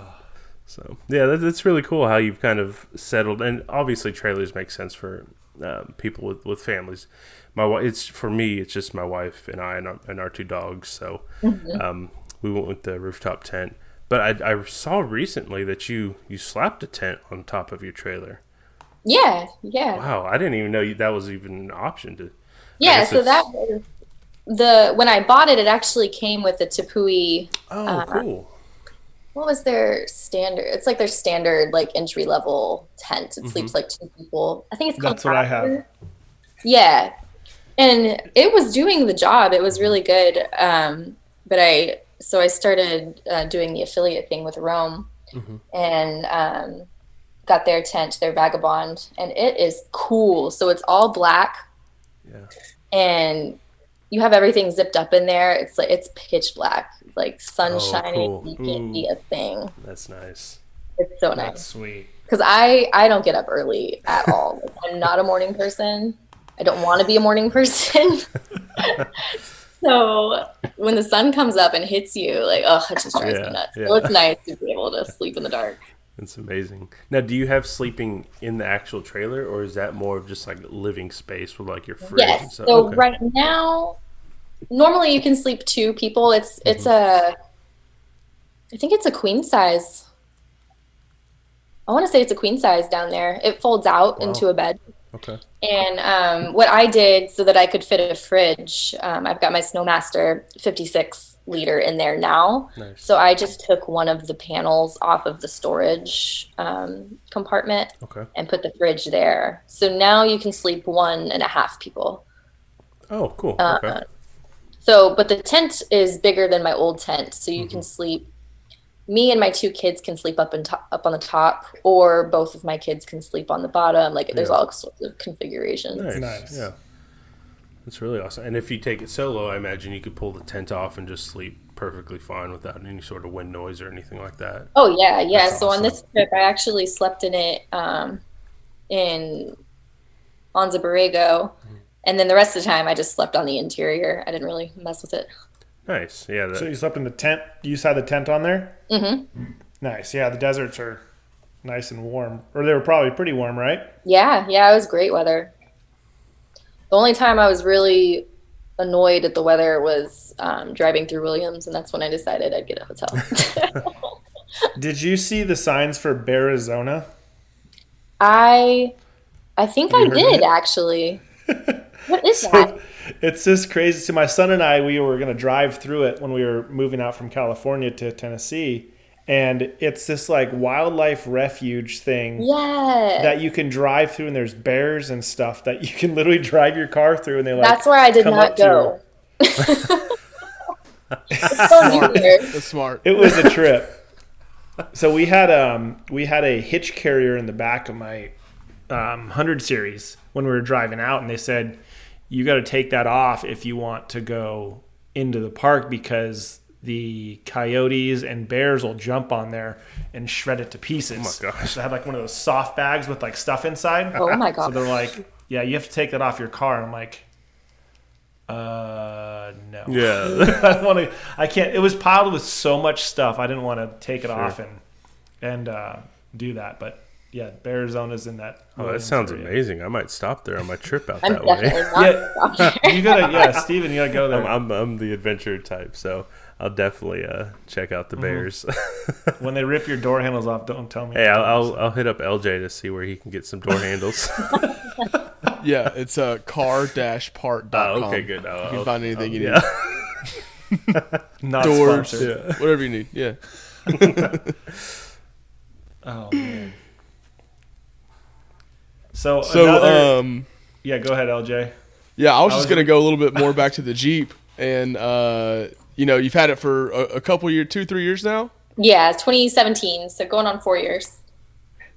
So yeah, that, that's really cool how you've kind of settled, and obviously trailers make sense for uh, people with, with families. My wife, it's for me, it's just my wife and I and our, and our two dogs. So um, we went with the rooftop tent. But I, I saw recently that you you slapped a tent on top of your trailer. Yeah, yeah. Wow, I didn't even know you, that was even an option to. Yeah, so it's- that was the when I bought it, it actually came with a Tepui. Oh, Uh, cool. What was their standard? It's like their standard like entry level tent. It sleeps like two people. I think it's called. That's what I have. Yeah, and it was doing the job. It was really good. Um, but I so I started uh, doing the affiliate thing with Roam, and um, got their tent, their vagabond, and it is cool. So it's all black Yeah. and you have everything zipped up in there. It's like it's pitch black, It's like sun Oh, shining. cool. You can't see a thing. That's nice. It's so That's nice sweet. because I I don't get up early at all. Like, I'm not a morning person. I don't want to be a morning person. so when the sun comes up and hits you, like oh, it just drives Yeah, me nuts. yeah. So it's nice to be able to sleep in the dark. It's amazing. Now, do you have sleeping in the actual trailer, or is that more of just like living space with like your fridge? Yes. stuff? So Okay. right now, normally you can sleep two people. It's it's Mm-hmm. a, I think it's a queen size. I want to say it's a queen size down there. It folds out Wow. into a bed. Okay. And um, what I did so that I could fit a fridge, um, I've got my SnoMaster 56 liter in there now. Nice. So I just took one of the panels off of the storage um, compartment Okay. and put the fridge there. So now you can sleep one and a half people. Oh, cool. Uh, okay. So, but the tent is bigger than my old tent, so you Mm-hmm. can sleep. Me and my two kids can sleep up and top, up on the top, or both of my kids can sleep on the bottom. Like there's Yeah. all sorts of configurations. Nice. Nice. Yeah. That's really awesome. And if you take it solo, I imagine you could pull the tent off and just sleep perfectly fine without any sort of wind noise or anything like that. Oh yeah, yeah. That's so awesome. on this trip, I actually slept in it um, in Anza Borrego, Mm-hmm. and then the rest of the time I just slept on the interior. I didn't really mess with it. Nice. Yeah. That, So you slept in the tent. You just had the tent on there. Mm-hmm. Nice. Yeah, the deserts are nice and warm, or they were probably pretty warm, right? Yeah, yeah, it was great weather. The only time I was really annoyed at the weather was um, driving through Williams, and that's when I decided I'd get a hotel. Did you see the signs for Bearizona? I, I think Have I you heard of did actually. What is So that? It's just crazy. So my son and I, we were going to drive through it when we were moving out from California to Tennessee, and it's this like wildlife refuge thing Yeah, that you can drive through, and there's bears and stuff that you can literally drive your car through, and they like that's where I did not go. It's so neat smart. it was a trip. so we had um we had a hitch carrier in the back of my um, hundred series when we were driving out, and they said you got to take that off if you want to go into the park because the coyotes and bears will jump on there and shred it to pieces. Oh my gosh. So I had like one of those soft bags with like stuff inside. Oh my gosh. So they're like, yeah, you have to take that off your car. I'm like, uh, no. yeah. I want to. I can't. It was piled with so much stuff. I didn't want to take it off and and uh, do that. But yeah, Bearizona's in that. Oh, that sounds area. amazing. I might stop there on my trip out that way. Yeah. stopping. You gotta, yeah, Steven, you gotta go there. I'm, I'm, I'm the adventure type, so I'll definitely uh, check out the Mm-hmm. Bears. when they rip your door handles off, don't tell me. hey, I'll, I'll I'll hit up LJ to see where he can get some door handles. Yeah, it's uh, car-part.com. oh, okay, good. You I'll, can find anything you yeah. Not Doors. sponsored. need, whatever you need. Yeah. Oh man. So, So, another, um, yeah, go ahead, LJ. yeah, I was I just was- gonna go a little bit more back to the Jeep, and uh, you know, you've had it for a, a couple years, two, three years now. Yeah, 2017, so going on four years.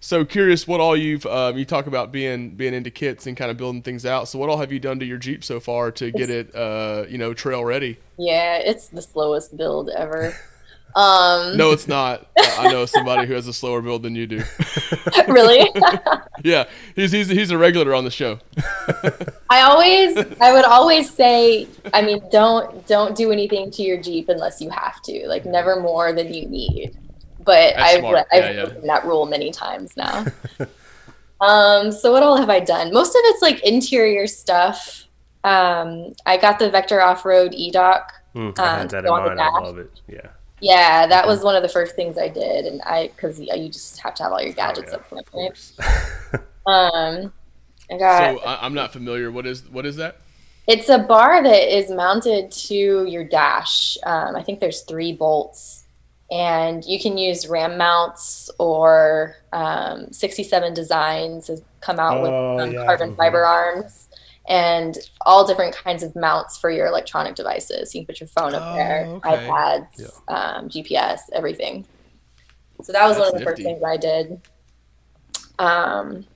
So curious what all you've um, you talk about being being into kits and kind of building things out. So what all have you done to your Jeep so far to get it uh, you know trail ready? Yeah, it's the slowest build ever. Um, No, it's not. Uh, I know somebody who has a slower build than you do. really. Yeah, he's he's he's a regular on the show. I always, I would always say, I mean, don't don't do anything to your Jeep unless you have to. Like, never more than you need. But That's I've smart. I've Yeah, yeah. broken that rule many times now. um, so what all have I done? Most of it's like interior stuff. Um, I got the Vector Off Road E Dock. Mm, I Um, had that in on the mind. I dash. love it. Yeah. Yeah, that was one of the first things I did, and I because you just have to have all your gadgets yeah, up front. Right? Um, I got So I'm not familiar. What is what is that? It's a bar that is mounted to your dash. Um, I think there's three bolts, and you can use ram mounts or um, 67 Designs has come out Oh, with um, yeah. carbon fiber arms and all different kinds of mounts for your electronic devices. You can put your phone up Oh, there, okay. iPads, um, GPS, everything. So that was one of That's the first things I did. Um,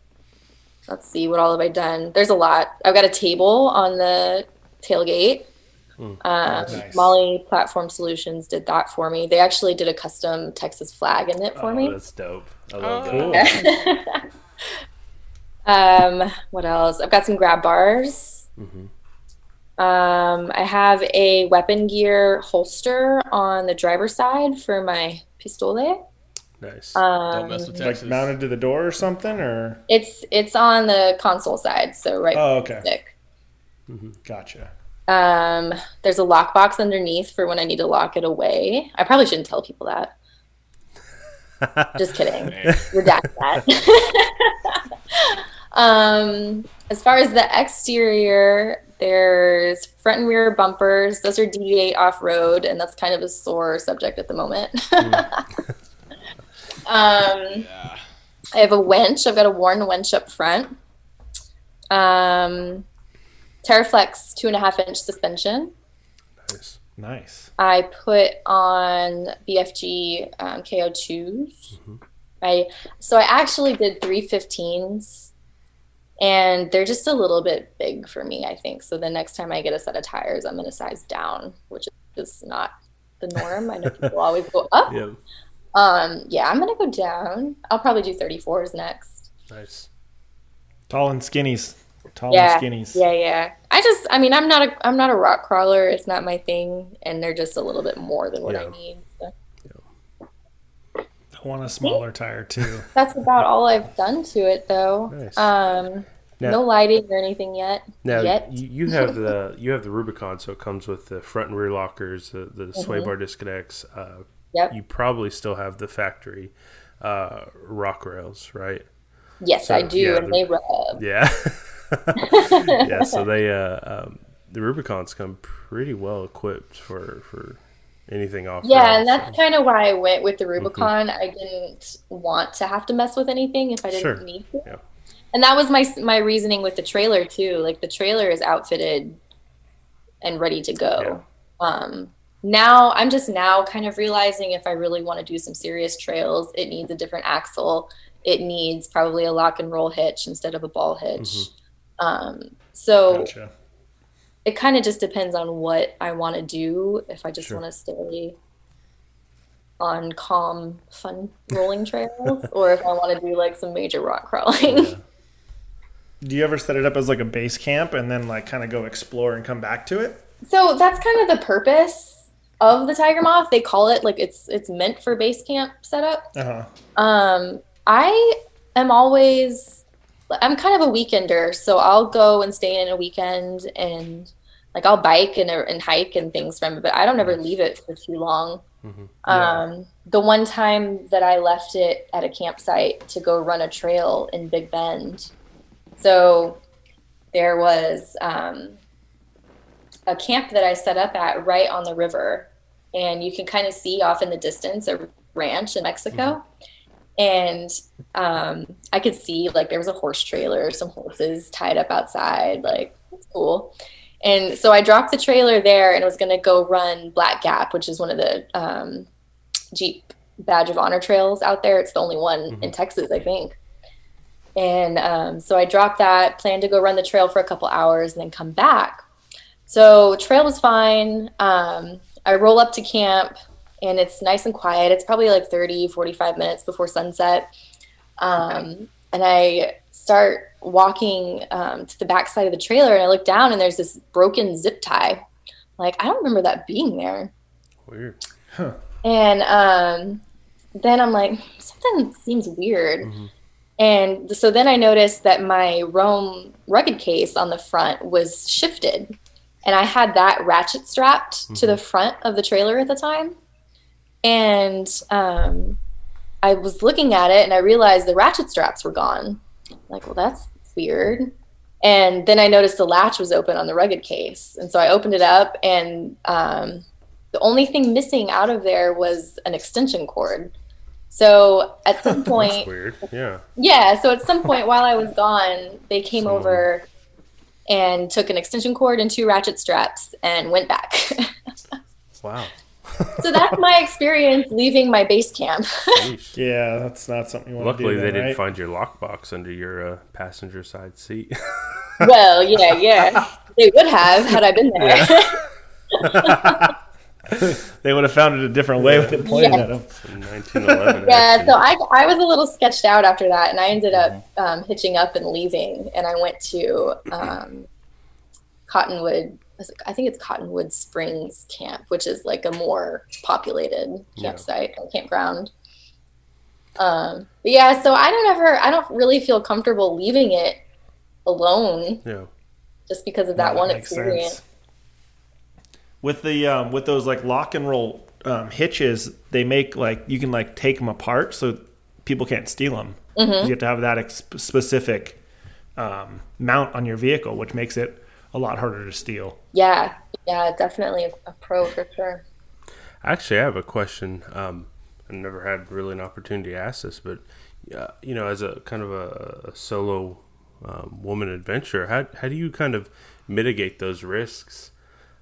let's see, what all have I done? There's a lot. I've got a table on the tailgate. Um, Nice. Molly Platform Solutions did that for me. They actually did a custom Texas flag in it for Oh, me. that's dope. I love Oh. that. Um, what else? I've got some grab bars. Mhm. Um, I have a weapon gear holster on the driver's side for my pistole. Nice. Don't Um, mess with Texas. Like mounted to the door or something, or it's it's on the console side, so right oh, okay, stick. gotcha. Um, there's a lockbox underneath for when I need to lock it away. I probably shouldn't tell people that. Just kidding. Redact that. um, as far as the exterior, there's front and rear bumpers. Those are D8 off road, and that's kind of a sore subject at the moment. um, Yeah. I have a winch. I've got a Warn winch up front. Um, TeraFlex two and a half inch suspension. nice. Nice. I put on BFG um, KO2s. I so I actually did 315s, and they're just a little bit big for me. I think so. The next time I get a set of tires, I'm gonna size down, which is not the norm. I know people always go up. Yeah. Um, yeah, I'm gonna go down. I'll probably do 34s next. Nice. Tall and skinnies. Tall Yeah, and skinnies. yeah, yeah. I just, I mean, I'm not a, I'm not a rock crawler. It's not my thing, and they're just a little bit more than what I need. I want a smaller tire too. That's about all I've done to it, though. Nice. Um, Now- no lighting or anything yet. Now yet. you, have the you have the Rubicon, so it comes with the front and rear lockers, the, the sway bar disconnects. Uh, Mm-hmm. Yep. You probably still have the factory uh, rock rails, right? Yes, So, I do, yeah, and they rub. Yeah. yeah. So they uh, um, the Rubicons come pretty well equipped for for anything off. Yeah, and that's kind of why I went with the Rubicon. I didn't want to have to mess with anything if I didn't Sure. need to. Yeah. And that was my my reasoning with the trailer too. Like the trailer is outfitted and ready to go. Um, now I'm just now kind of realizing if I really want to do some serious trails, it needs a different axle. It needs probably a lock and roll hitch instead of a ball hitch. Um, so Gotcha. It kind of just depends on what I want to do. If I just Sure. want to stay on calm, fun rolling trails, or if I want to do like some major rock crawling. Do you ever set it up as like a base camp and then like kind of go explore and come back to it? So that's kind of the purpose of the Tiger Moth. They call it like it's it's meant for base camp setup. Uh huh. Um, I am always I'm kind of a weekender, so I'll go and stay in a weekend and like I'll bike and, and hike and things from it, but I don't ever leave it for too long. Um, the one time that I left it at a campsite to go run a trail in Big Bend, so there was um, a camp that I set up at right on the river, and you can kind of see off in the distance a ranch in Mexico. And um, I could see like there was a horse trailer, some horses tied up outside. Like, that's cool. And so I dropped the trailer there and was going to go run Black Gap, which is one of the um, Jeep Badge of Honor trails out there. It's the only one in Texas, I think. And um, so I dropped that, planned to go run the trail for a couple hours and then come back. So trail was fine. Um, I roll up to camp and it's nice and quiet. It's probably like 30, 45 minutes before sunset. Um, and I start walking um, to the back side of the trailer and I look down and there's this broken zip tie. Like, I don't remember that being there. Weird. Huh. And um, then I'm like, something seems weird. And so then I noticed that my Roam rugged case on the front was shifted. And I had that ratchet strapped to the front of the trailer at the time. And um, I was looking at it and I realized the ratchet straps were gone. Like, well, that's weird. And then I noticed the latch was open on the rugged case. And so I opened it up, and um, the only thing missing out of there was an extension cord. So at some point, weird. Yeah. yeah, so at some point while I was gone, they came Someone- over and took an extension cord and two ratchet straps and went back. Wow. So that's my experience leaving my base camp. Yeah, that's not something you want to do. Luckily, they then, didn't right? find your lockbox under your uh, passenger side seat. well, yeah, yeah. They would have had I been there. they would have found it a different way with it pointed Yeah. at them. In 1911. Yeah, action. so I, I was a little sketched out after that, and I ended up um, hitching up and leaving, and I went to um, Cottonwood. I think it's Cottonwood Springs Camp, which is like a more populated Yeah. campsite or campground. Um, but yeah, so I don't ever, I don't really feel comfortable leaving it alone yeah. just because of that Yeah, one makes experience. sense. With the um, with those like lock and roll um, hitches, they make like you can like take them apart so people can't steal them. Mm-hmm. You have to have that ex- specific um, mount on your vehicle, which makes it a lot harder to steal. Yeah, yeah, definitely a, a pro for sure. Actually, I have a question. Um, I never had really an opportunity to ask this, but uh, you know, as a kind of a, a solo um, woman adventurer, how how do you kind of mitigate those risks,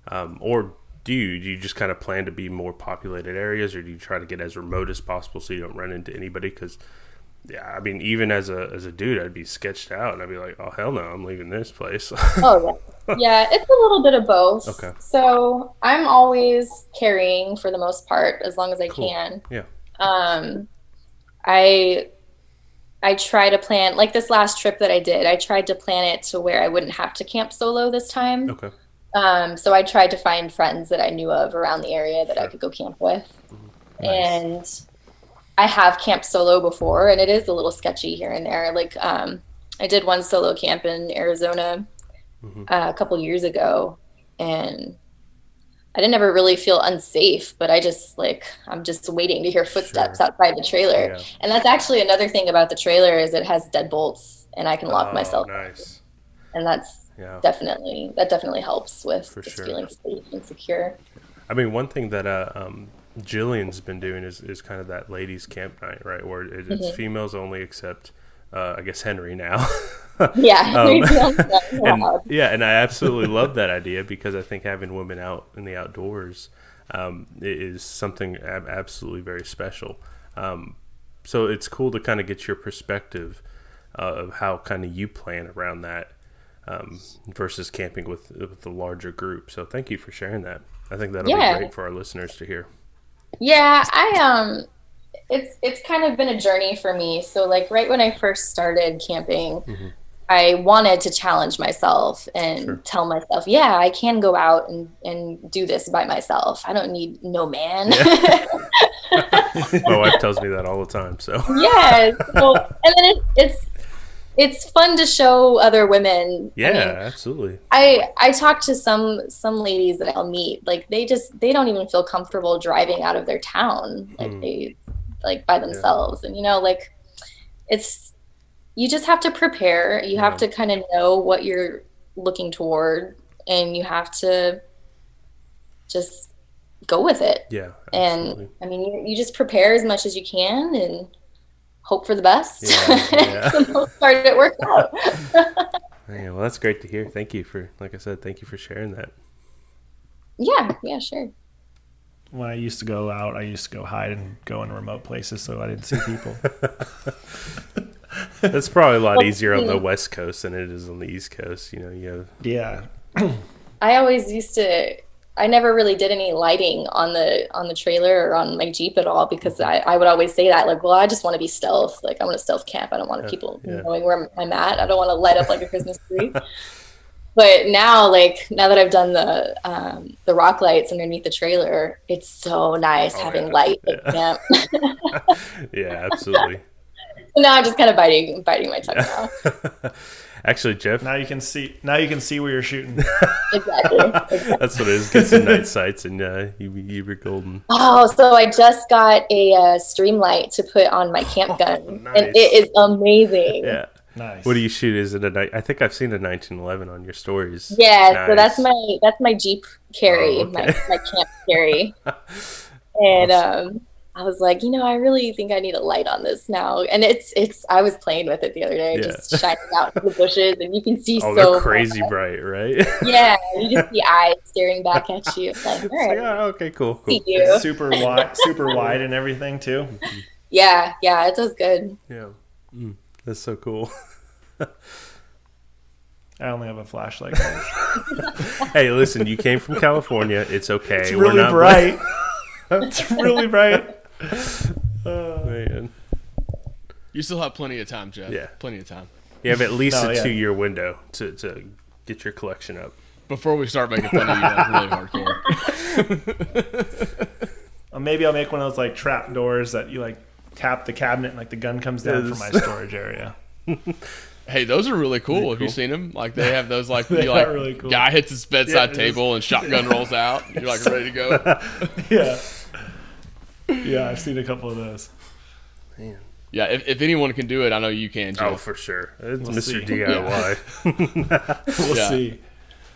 um, or do you do you just kind of plan to be more populated areas, or do you try to get as remote as possible so you don't run into anybody? Because yeah, I mean, even as a as a dude, I'd be sketched out, and I'd be like, oh hell no, I'm leaving this place. Oh yeah. It's a little bit of both. Okay. So I'm always carrying for the most part, as long as I Cool. can. yeah, Um, I I try to plan like this last trip that I did. I tried to plan it to where I wouldn't have to camp solo this time. okay, Um, so I tried to find friends that I knew of around the area that I could go camp with. Nice. And I have camped solo before, and it is a little sketchy here and there. Like um, I did one solo camp in Arizona Mhm. uh, a couple years ago, and I didn't ever really feel unsafe. But I just like I'm just waiting to hear footsteps Sure. outside the trailer, yeah. and that's actually another thing about the trailer is it has deadbolts, and I can lock Oh, myself, Nice. and that's Yeah. definitely that definitely helps with For just sure. feeling safe and secure. I mean, one thing that uh, um, Jillian's been doing is, is kind of that ladies' camp night, right? Where it, it's Mhm. females only, except uh, I guess Henry now. Yeah, Um, and, yeah, and I absolutely love that idea because I think having women out in the outdoors um, is something ab- absolutely very special. Um, so it's cool to kind of get your perspective uh, of how kind of you plan around that um, versus camping with with the larger group. So thank you for sharing that. I think that'll Yeah. be great for our listeners to hear. Yeah, I um it's it's kind of been a journey for me. So like right when I first started camping, Mhm. I wanted to challenge myself and Sure. tell myself, yeah, I can go out and, and do this by myself. I don't need no man. My wife tells me that all the time. So yes. So, and then it, it's it's fun to show other women. I yeah, mean, absolutely. I I talk to some some ladies that I'll meet. Like they just they don't even feel comfortable driving out of their town. Like Hmm. they like by themselves. And you know, like it's you just have to prepare. You have to kind of know what you're looking toward and you have to just go with it. Yeah, absolutely. And I mean, you, you just prepare as much as you can and hope for the best. Yeah, yeah. the most part, it works out. Yeah, well, that's great to hear. Thank you for, like I said, thank you for sharing that. yeah, yeah, sure. When I used to go out, I used to go hide and go in remote places so I didn't see people. That's probably a lot Well, easier on the hmm. West Coast than it is on the East Coast. You know, you have yeah, I always used to. I never really did any lighting on the on the trailer or on my Jeep at all because I, I would always say that like, well, I just want to be stealth. Like I want to stealth camp. I don't want Yeah, people yeah. knowing where I'm, I'm at. I don't want to light up like a Christmas tree. but now, like now that I've done the um, the rock lights underneath the trailer, it's so nice Oh, having yeah, light yeah. at camp. yeah, absolutely. So now I'm just kind of biting biting my tongue now. Actually, Jeff, now you can see. Now you can see where you're shooting. Exactly. that's what it is. Get some night sights, and uh, you you were golden. Oh, so I just got a uh, Streamlight to put on my camp gun, Oh, nice. and it is amazing. Yeah. Nice. What do you shoot? Is it a night? I think I've seen a 1911 on your stories. Yeah, so that's my that's my Jeep carry, Oh, my okay. my camp carry. And um, I was like, you know, I really think I need a light on this now. And it's it's I was playing with it the other day, Yeah. just shining out in the bushes, and you can see Oh, so crazy far. bright, right? Yeah, you just see eyes staring back at you. It's like, all It's like, oh, okay, cool, cool. see you. super wide, super wide, and everything too. Yeah, yeah, it does good. Yeah, mm, that's so cool. I only have a flashlight. Hey, listen, you came from California. It's okay. It's We're really not bright. it's really bright. Uh, Man. You still have plenty of time, Jeff. Yeah. plenty of time. You have at least No, a yeah. two year window to, to get your collection up. Before we start making fun of you, like really hardcore. Or maybe I'll make one of those like trap doors that you like tap the cabinet and like the gun comes down Yes. from my storage area. Hey, those are really cool. Have you cool. seen them? Like they have those like They you like really cool. guy hits his bedside it is. table and shotgun rolls out. You're like ready to go. Yeah. Yeah, I've seen a couple of those. Man. Yeah, if, if anyone can do it, I know you can. Jeff. Oh, for sure. It's We'll Mr. see. DIY. We'll Yeah. see.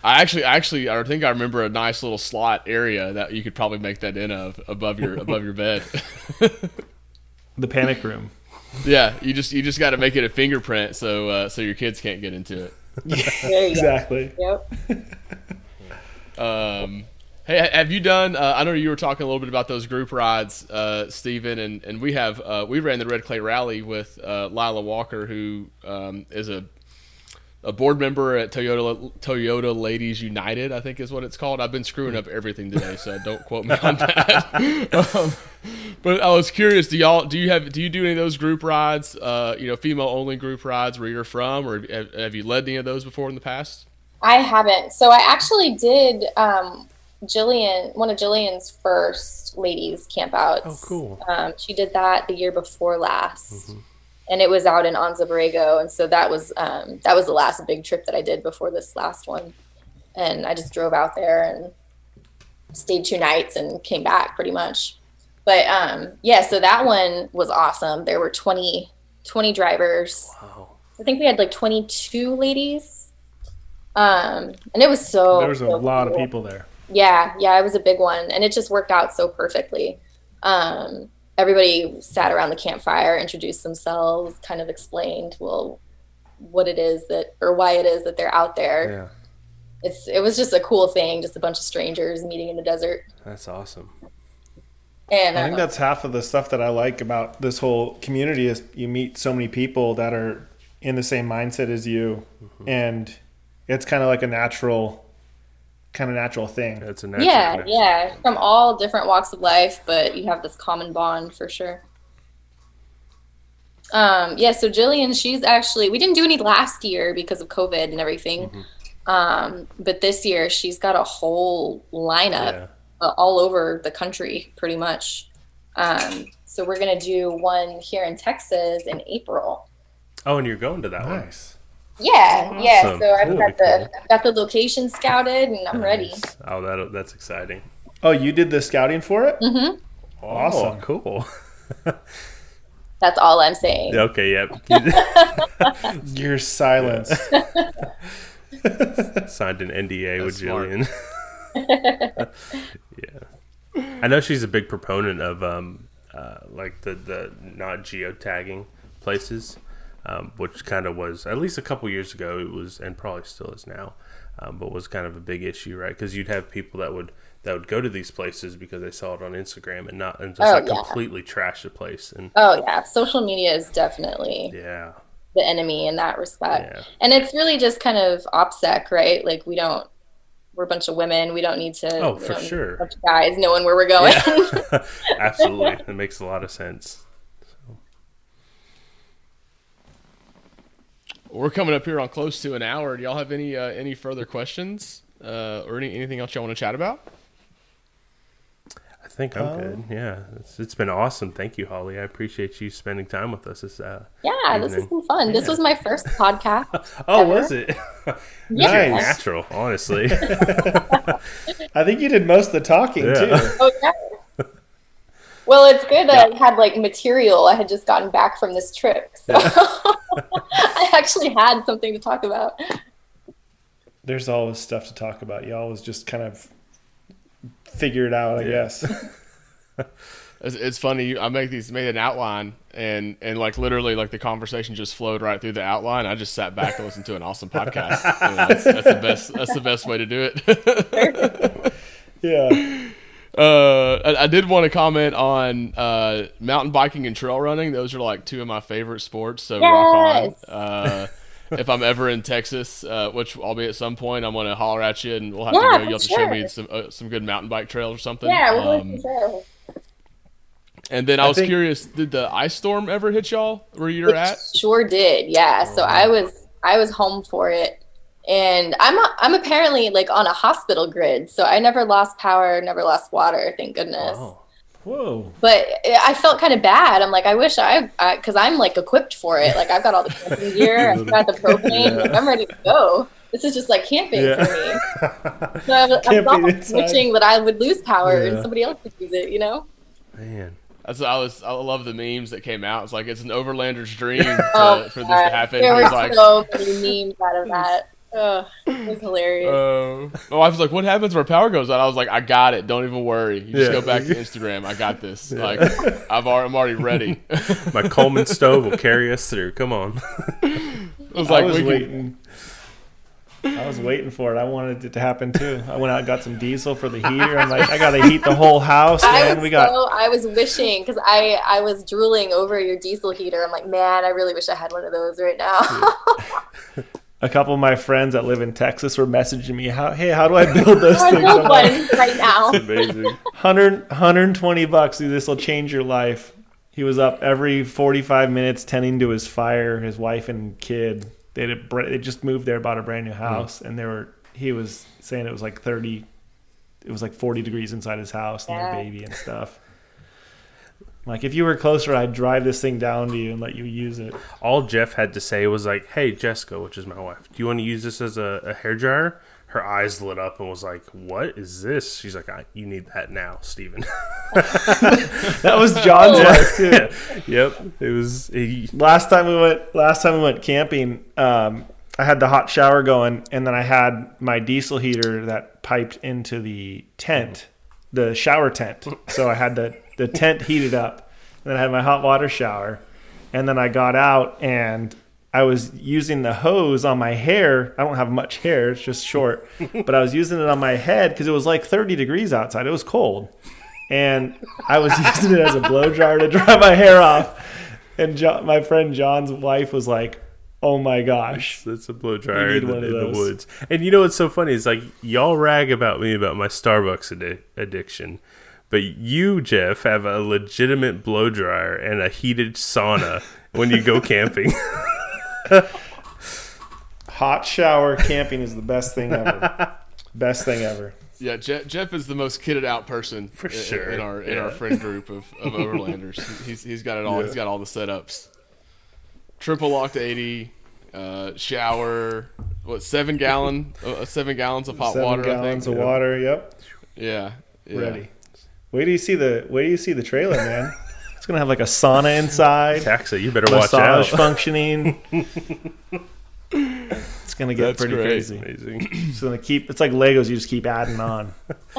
I actually, actually, I think I remember a nice little slot area that you could probably make that in of above your above your bed. The panic room. yeah, you just you just got to make it a fingerprint so uh, so your kids can't get into it. There you Exactly. go. Yep. Um, hey, have you done? Uh, I know you were talking a little bit about those group rides, uh, Stephen, and and we have uh, we ran the Red Clay Rally with uh, Lila Walker, who um, is a a board member at Toyota Toyota Ladies United, I think is what it's called. I've been screwing up everything today, so don't quote me on that. um, but I was curious, do y'all do you have do you do any of those group rides? Uh, you know, female only group rides where you're from, or have, have you led any of those before in the past? I haven't. So I actually did um, Jillian, one of Jillian's first ladies campouts. Oh, cool. Um, she did that the year before last, and it was out in Anza Borrego, and so that was um, that was the last big trip that I did before this last one. And I just drove out there and stayed two nights and came back pretty much. But um, yeah, so that one was awesome. There were 20, 20 drivers. Wow. I think we had like 22 ladies. Um, and it was so There was a so lot of people there. Yeah, yeah, it was a big one, and it just worked out so perfectly. Um, everybody sat around the campfire, introduced themselves, kind of explained, well, what it is that, or why it is that they're out there. Yeah. It's it was just a cool thing, just a bunch of strangers meeting in the desert. That's awesome. And I think uh, that's half of the stuff that I like about this whole community is you meet so many people that are in the same mindset as you, and it's kind of like a natural, kind of natural thing. That's a natural yeah, connection. yeah, from all different walks of life, but you have this common bond for sure. Um, yeah, so Jillian, she's actually we didn't do any last year because of COVID and everything. Mm-hmm. Um, but this year she's got a whole lineup Yeah. uh, all over the country, pretty much. Um, so we're gonna do one here in Texas in April. Oh, and you're going to that one. Nice. Yeah, yeah. Awesome. So I've That'll got the cool. I've got the location scouted and I'm ready. Oh, that that's exciting. Oh, you did the scouting for it? Mm-hmm. Awesome. Oh, cool. That's all I'm saying. okay, yep. Your silence. Signed an NDA with smart. Jillian. yeah. I know she's a big proponent of um, uh, like the, the not geotagging places, um, which kind of was, at least a couple years ago, it was, and probably still is now, um, but was kind of a big issue, right? Because you'd have people that would that would go to these places because they saw it on Instagram and not and just Oh, like yeah. completely trash the place and Oh yeah, social media is definitely yeah the enemy in that respect. yeah And it's really just kind of OPSEC, right? Like we don't we're a bunch of women. We don't need to Oh, for sure. a bunch of guys knowing where we're going. Yeah. Absolutely. It makes a lot of sense. We're coming up here on close to an hour. Do y'all have any uh, any further questions uh, or any, anything else y'all want to chat about? I think I'm Uh, good. Yeah. It's, it's been awesome. Thank you, Holly. I appreciate you spending time with us. This, uh, yeah, this has been fun. This was my first podcast. oh, Ever? was it? Nice. natural, honestly. I think you did most of the talking Yeah. too. Oh yeah. Well, it's good that I had like material. I had just gotten back from this trip, so I actually had something to talk about. There's always stuff to talk about. You always just kind of figure it out, I Yeah. guess. It's, it's funny. I make these made an outline and and like literally like the conversation just flowed right through the outline. I just sat back and listened to an awesome podcast. You know, that's, that's the best. That's the best way to do it. yeah. Uh, I, I did want to comment on uh, mountain biking and trail running. Those are like two of my favorite sports. So rock on. Uh, if I'm ever in Texas, uh, which I'll be at some point, I'm gonna holler at you, and we'll have Yeah, to go. You'll have to show me some uh, some good mountain bike trails or something. Yeah, we're Um, going and then I, I was think- curious, did the ice storm ever hit y'all where you're at? Sure did, yeah. So I was I was home for it, and I'm a, I'm apparently like on a hospital grid, so I never lost power, never lost water, thank goodness. Oh, Whoa. But I felt kind of bad. I'm like, I wish I, because I'm like equipped for it. Like I've got all the camping gear, I've got the propane, like, I'm ready to go. This is just like camping Yeah. for me. So I was, I was Camping almost inside. wishing that I would lose power Yeah. and somebody else would use it. You know? man. That's I was I love the memes that came out. It's like it's an overlander's dream to, Oh, for this God. to happen. There were like, so many memes out of that. Ugh, it was hilarious. Uh, my wife was like, "What happens when power goes out?" I was like, "I got it. Don't even worry. You just Yeah. go back to Instagram. I got this. Like, I've already, I'm already ready." My Coleman stove will carry us through. Come on. was like, I was we can- waiting. I was waiting for it. I wanted it to happen too. I went out and got some diesel for the heater. I'm like, I gotta heat the whole house, I man. was We got so I was wishing because I I was drooling over your diesel heater. I'm like, man, I really wish I had one of those right now. a couple of my friends that live in Texas were messaging me, "How hey, how do I build those I things?" built I'm like, one right now. Amazing. 100, 120 bucks. Dude, this will change your life. He was up every 45 minutes tending to his fire, his wife and kid. They had br- they just moved there, bought a brand new mm-hmm. house, and they were. He was saying it was like 30, it was like 40 degrees inside his house and Yeah. their baby and stuff. Like if you were closer, I'd drive this thing down to you and let you use it. All Jeff had to say was like, "Hey, Jessica, which is my wife, do you want to use this as a, a hair dryer?" Her eyes lit up and was like, "What is this?" She's like, I, "You need that now, Steven. That was John's wife too. yep, it was. He, last time we went last time we went camping um, i had the hot shower going and then i had my diesel heater that piped into the tent the shower tent so i had the, the tent heated up and then i had my hot water shower and then i got out and i was using the hose on my hair i don't have much hair it's just short but i was using it on my head because it was like 30 degrees outside it was cold and I was using it as a blow dryer to dry my hair off. And John, my friend John's wife was like, "Oh my gosh!" That's a blow dryer in, in the woods. And you know what's so funny is like y'all rag about me about my Starbucks addi- addiction, but you, Jeff, have a legitimate blow dryer and a heated sauna when you go camping. Hot shower camping is the best thing ever. best thing ever. yeah, Jeff, Jeff is the most kitted out person for sure, in our in our friend group of, of overlanders. He's he's got it all. He's got all the setups. Triple locked eighty, uh, shower. What seven gallon? Uh, seven gallons of hot Seven water. I gallons think. of water. Yep, Yeah, yeah. ready. Wait do you see the Wait do you see the trailer, man? It's gonna have like a sauna inside, Taxa, you better watch massage out. functioning. it's gonna get That's pretty great. crazy. Amazing. It's gonna keep. It's like Legos. You just keep adding on.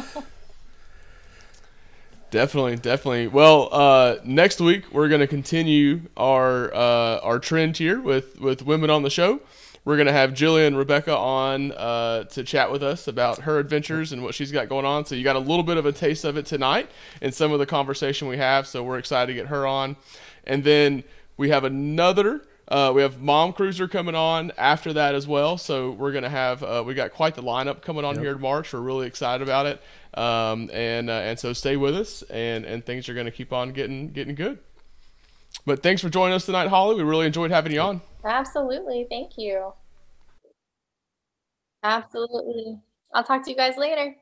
Definitely, definitely. Well, uh, next week we're going to continue our uh, our trend here with with women on the show. We're going to have Jillian and Rebecca on uh, to chat with us about her adventures and what she's got going on. So you got a little bit of a taste of it tonight and some of the conversation we have. So we're excited to get her on, and then we have another. Uh, we have Mom Cruiser coming on after that as well. So we're gonna have uh, we got quite the lineup coming on here in March. We're really excited about it, um, and uh, and so stay with us, and and things are gonna keep on getting getting good. But thanks for joining us tonight, Holly. We really enjoyed having you on. Absolutely. Thank you. Absolutely. I'll talk to you guys later.